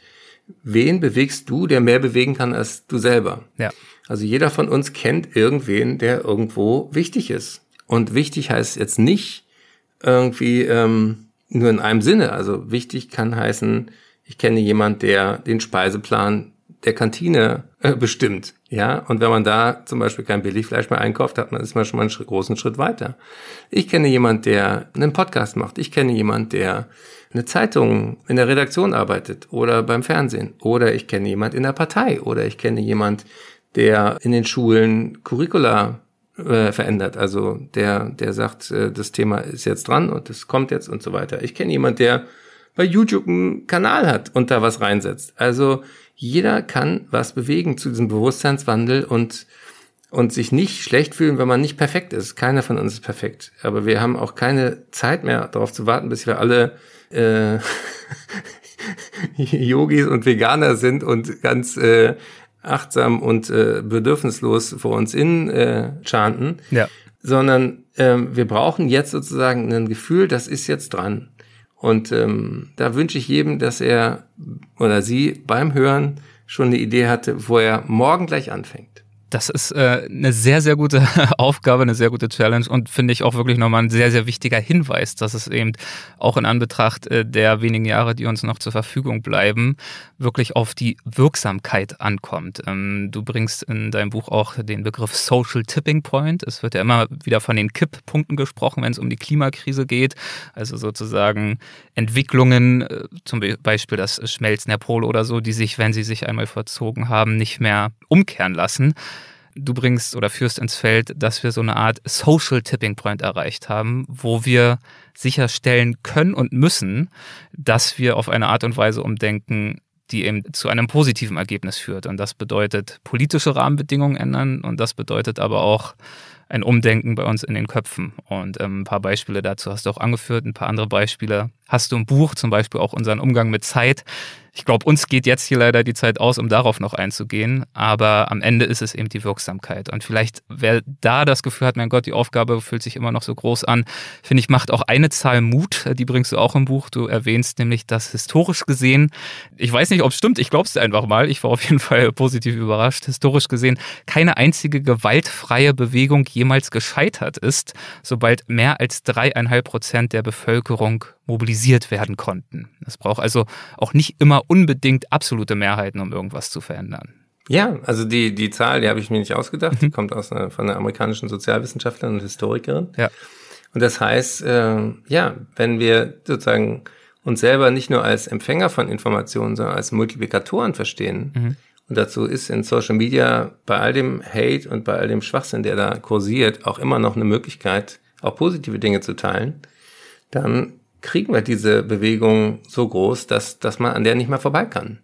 wen bewegst du, der mehr bewegen kann als du selber? Ja. Also jeder von uns kennt irgendwen, der irgendwo wichtig ist. Und wichtig heißt jetzt nicht irgendwie ähm, nur in einem Sinne. Also wichtig kann heißen, ich kenne jemand, der den Speiseplan der Kantine äh, bestimmt. Ja, und wenn man da zum Beispiel kein Billigfleisch mehr einkauft, hat man, ist man schon mal einen Schritt, großen Schritt weiter. Ich kenne jemand, der einen Podcast macht. Ich kenne jemand, der eine Zeitung in der Redaktion arbeitet oder beim Fernsehen. Oder ich kenne jemand in der Partei. Oder ich kenne jemand, der in den Schulen Curricula äh, verändert. Also der, der sagt, äh, das Thema ist jetzt dran und es kommt jetzt und so weiter. Ich kenne jemand, der bei YouTube einen Kanal hat und da was reinsetzt. Also jeder kann was bewegen zu diesem Bewusstseinswandel und und sich nicht schlecht fühlen, wenn man nicht perfekt ist. Keiner von uns ist perfekt. Aber wir haben auch keine Zeit mehr darauf zu warten, bis wir alle äh, (laughs) Yogis und Veganer sind und ganz äh, achtsam und äh, bedürfnislos vor uns in äh, chanten. Ja. Sondern ähm, wir brauchen jetzt sozusagen ein Gefühl, das ist jetzt dran. Und ähm, da wünsche ich jedem, dass er oder sie beim Hören schon eine Idee hatte, wo er morgen gleich anfängt. Das ist äh, eine sehr, sehr gute (laughs) Aufgabe, eine sehr gute Challenge und finde ich auch wirklich nochmal ein sehr, sehr wichtiger Hinweis, dass es eben auch in Anbetracht äh, der wenigen Jahre, die uns noch zur Verfügung bleiben, wirklich auf die Wirksamkeit ankommt. Ähm, du bringst in deinem Buch auch den Begriff Social Tipping Point. Es wird ja immer wieder von den Kipppunkten gesprochen, wenn es um die Klimakrise geht. Also sozusagen Entwicklungen, äh, zum Beispiel das Schmelzen der Pole oder so, die sich, wenn sie sich einmal verzogen haben, nicht mehr umkehren lassen du bringst oder führst ins Feld, dass wir so eine Art Social Tipping Point erreicht haben, wo wir sicherstellen können und müssen, dass wir auf eine Art und Weise umdenken, die eben zu einem positiven Ergebnis führt. Und das bedeutet politische Rahmenbedingungen ändern und das bedeutet aber auch ein Umdenken bei uns in den Köpfen. Und ähm, ein paar Beispiele dazu hast du auch angeführt, ein paar andere Beispiele hast du im Buch, zum Beispiel auch unseren Umgang mit Zeit, ich glaube, uns geht jetzt hier leider die Zeit aus, um darauf noch einzugehen, aber am Ende ist es eben die Wirksamkeit. Und vielleicht, wer da das Gefühl hat, mein Gott, die Aufgabe fühlt sich immer noch so groß an, finde ich, macht auch eine Zahl Mut, die bringst du auch im Buch. Du erwähnst nämlich, dass historisch gesehen, ich weiß nicht, ob es stimmt, ich glaube es einfach mal, ich war auf jeden (laughs) Fall positiv überrascht, historisch gesehen keine einzige gewaltfreie Bewegung jemals gescheitert ist, sobald mehr als dreieinhalb Prozent der Bevölkerung mobilisiert werden konnten. Es braucht also auch nicht immer unbedingt absolute Mehrheiten, um irgendwas zu verändern. Ja, also die, die Zahl, die habe ich mir nicht ausgedacht, die mhm. kommt aus einer, von einer amerikanischen Sozialwissenschaftlerin und Historikerin. Ja. Und das heißt, äh, ja, wenn wir sozusagen uns selber nicht nur als Empfänger von Informationen, sondern als Multiplikatoren verstehen, mhm. Und dazu ist in Social Media bei all dem Hate und bei all dem Schwachsinn, der da kursiert, auch immer noch eine Möglichkeit, auch positive Dinge zu teilen, dann kriegen wir diese Bewegung so groß, dass, dass man an der nicht mehr vorbei kann.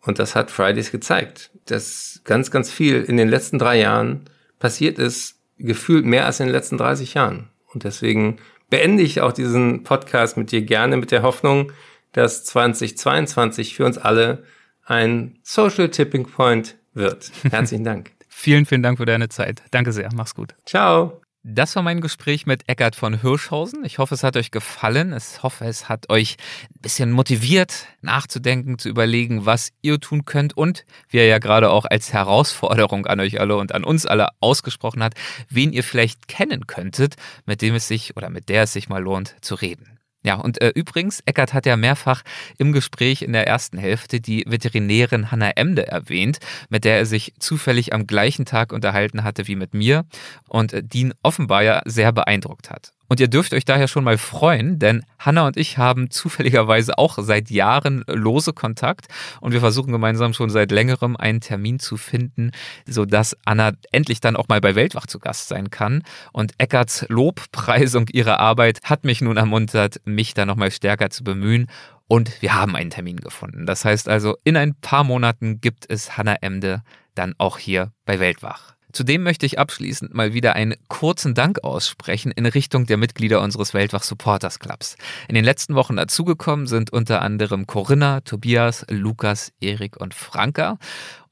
Und das hat Fridays gezeigt, dass ganz, ganz viel in den letzten drei Jahren passiert ist, gefühlt mehr als in den letzten 30 Jahren. Und deswegen beende ich auch diesen Podcast mit dir gerne mit der Hoffnung, dass 2022 für uns alle ein Social Tipping Point wird. Herzlichen Dank. (laughs) vielen, vielen Dank für deine Zeit. Danke sehr. Mach's gut. Ciao. Das war mein Gespräch mit Eckart von Hirschhausen. Ich hoffe, es hat euch gefallen. Ich hoffe, es hat euch ein bisschen motiviert, nachzudenken, zu überlegen, was ihr tun könnt und, wie er ja gerade auch als Herausforderung an euch alle und an uns alle ausgesprochen hat, wen ihr vielleicht kennen könntet, mit dem es sich oder mit der es sich mal lohnt zu reden. Ja, und äh, übrigens, Eckert hat ja mehrfach im Gespräch in der ersten Hälfte die Veterinärin Hanna Emde erwähnt, mit der er sich zufällig am gleichen Tag unterhalten hatte wie mit mir und äh, die ihn offenbar ja sehr beeindruckt hat. Und ihr dürft euch daher schon mal freuen, denn Hanna und ich haben zufälligerweise auch seit Jahren lose Kontakt und wir versuchen gemeinsam schon seit längerem einen Termin zu finden, sodass Anna endlich dann auch mal bei Weltwach zu Gast sein kann. Und Eckarts Lobpreisung ihrer Arbeit hat mich nun ermuntert, mich da nochmal stärker zu bemühen. Und wir haben einen Termin gefunden. Das heißt also, in ein paar Monaten gibt es Hanna Emde dann auch hier bei Weltwach. Zudem möchte ich abschließend mal wieder einen kurzen Dank aussprechen in Richtung der Mitglieder unseres Weltwach Supporters Clubs. In den letzten Wochen dazugekommen sind unter anderem Corinna, Tobias, Lukas, Erik und Franka.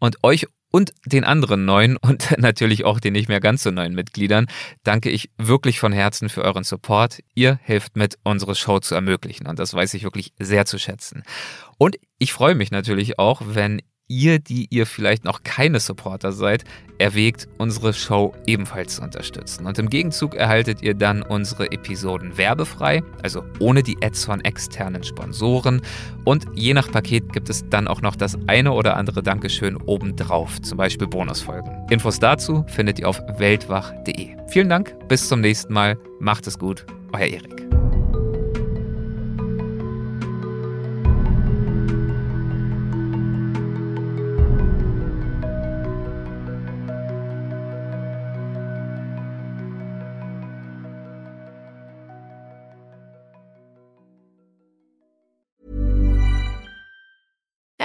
Und euch und den anderen neuen und (laughs) natürlich auch den nicht mehr ganz so neuen Mitgliedern danke ich wirklich von Herzen für euren Support. Ihr helft mit, unsere Show zu ermöglichen und das weiß ich wirklich sehr zu schätzen. Und ich freue mich natürlich auch, wenn ihr, die ihr vielleicht noch keine Supporter seid, erwägt, unsere Show ebenfalls zu unterstützen. Und im Gegenzug erhaltet ihr dann unsere Episoden werbefrei, also ohne die Ads von externen Sponsoren. Und je nach Paket gibt es dann auch noch das eine oder andere Dankeschön obendrauf, zum Beispiel Bonusfolgen. Infos dazu findet ihr auf weltwach.de. Vielen Dank, bis zum nächsten Mal, macht es gut, euer Erik.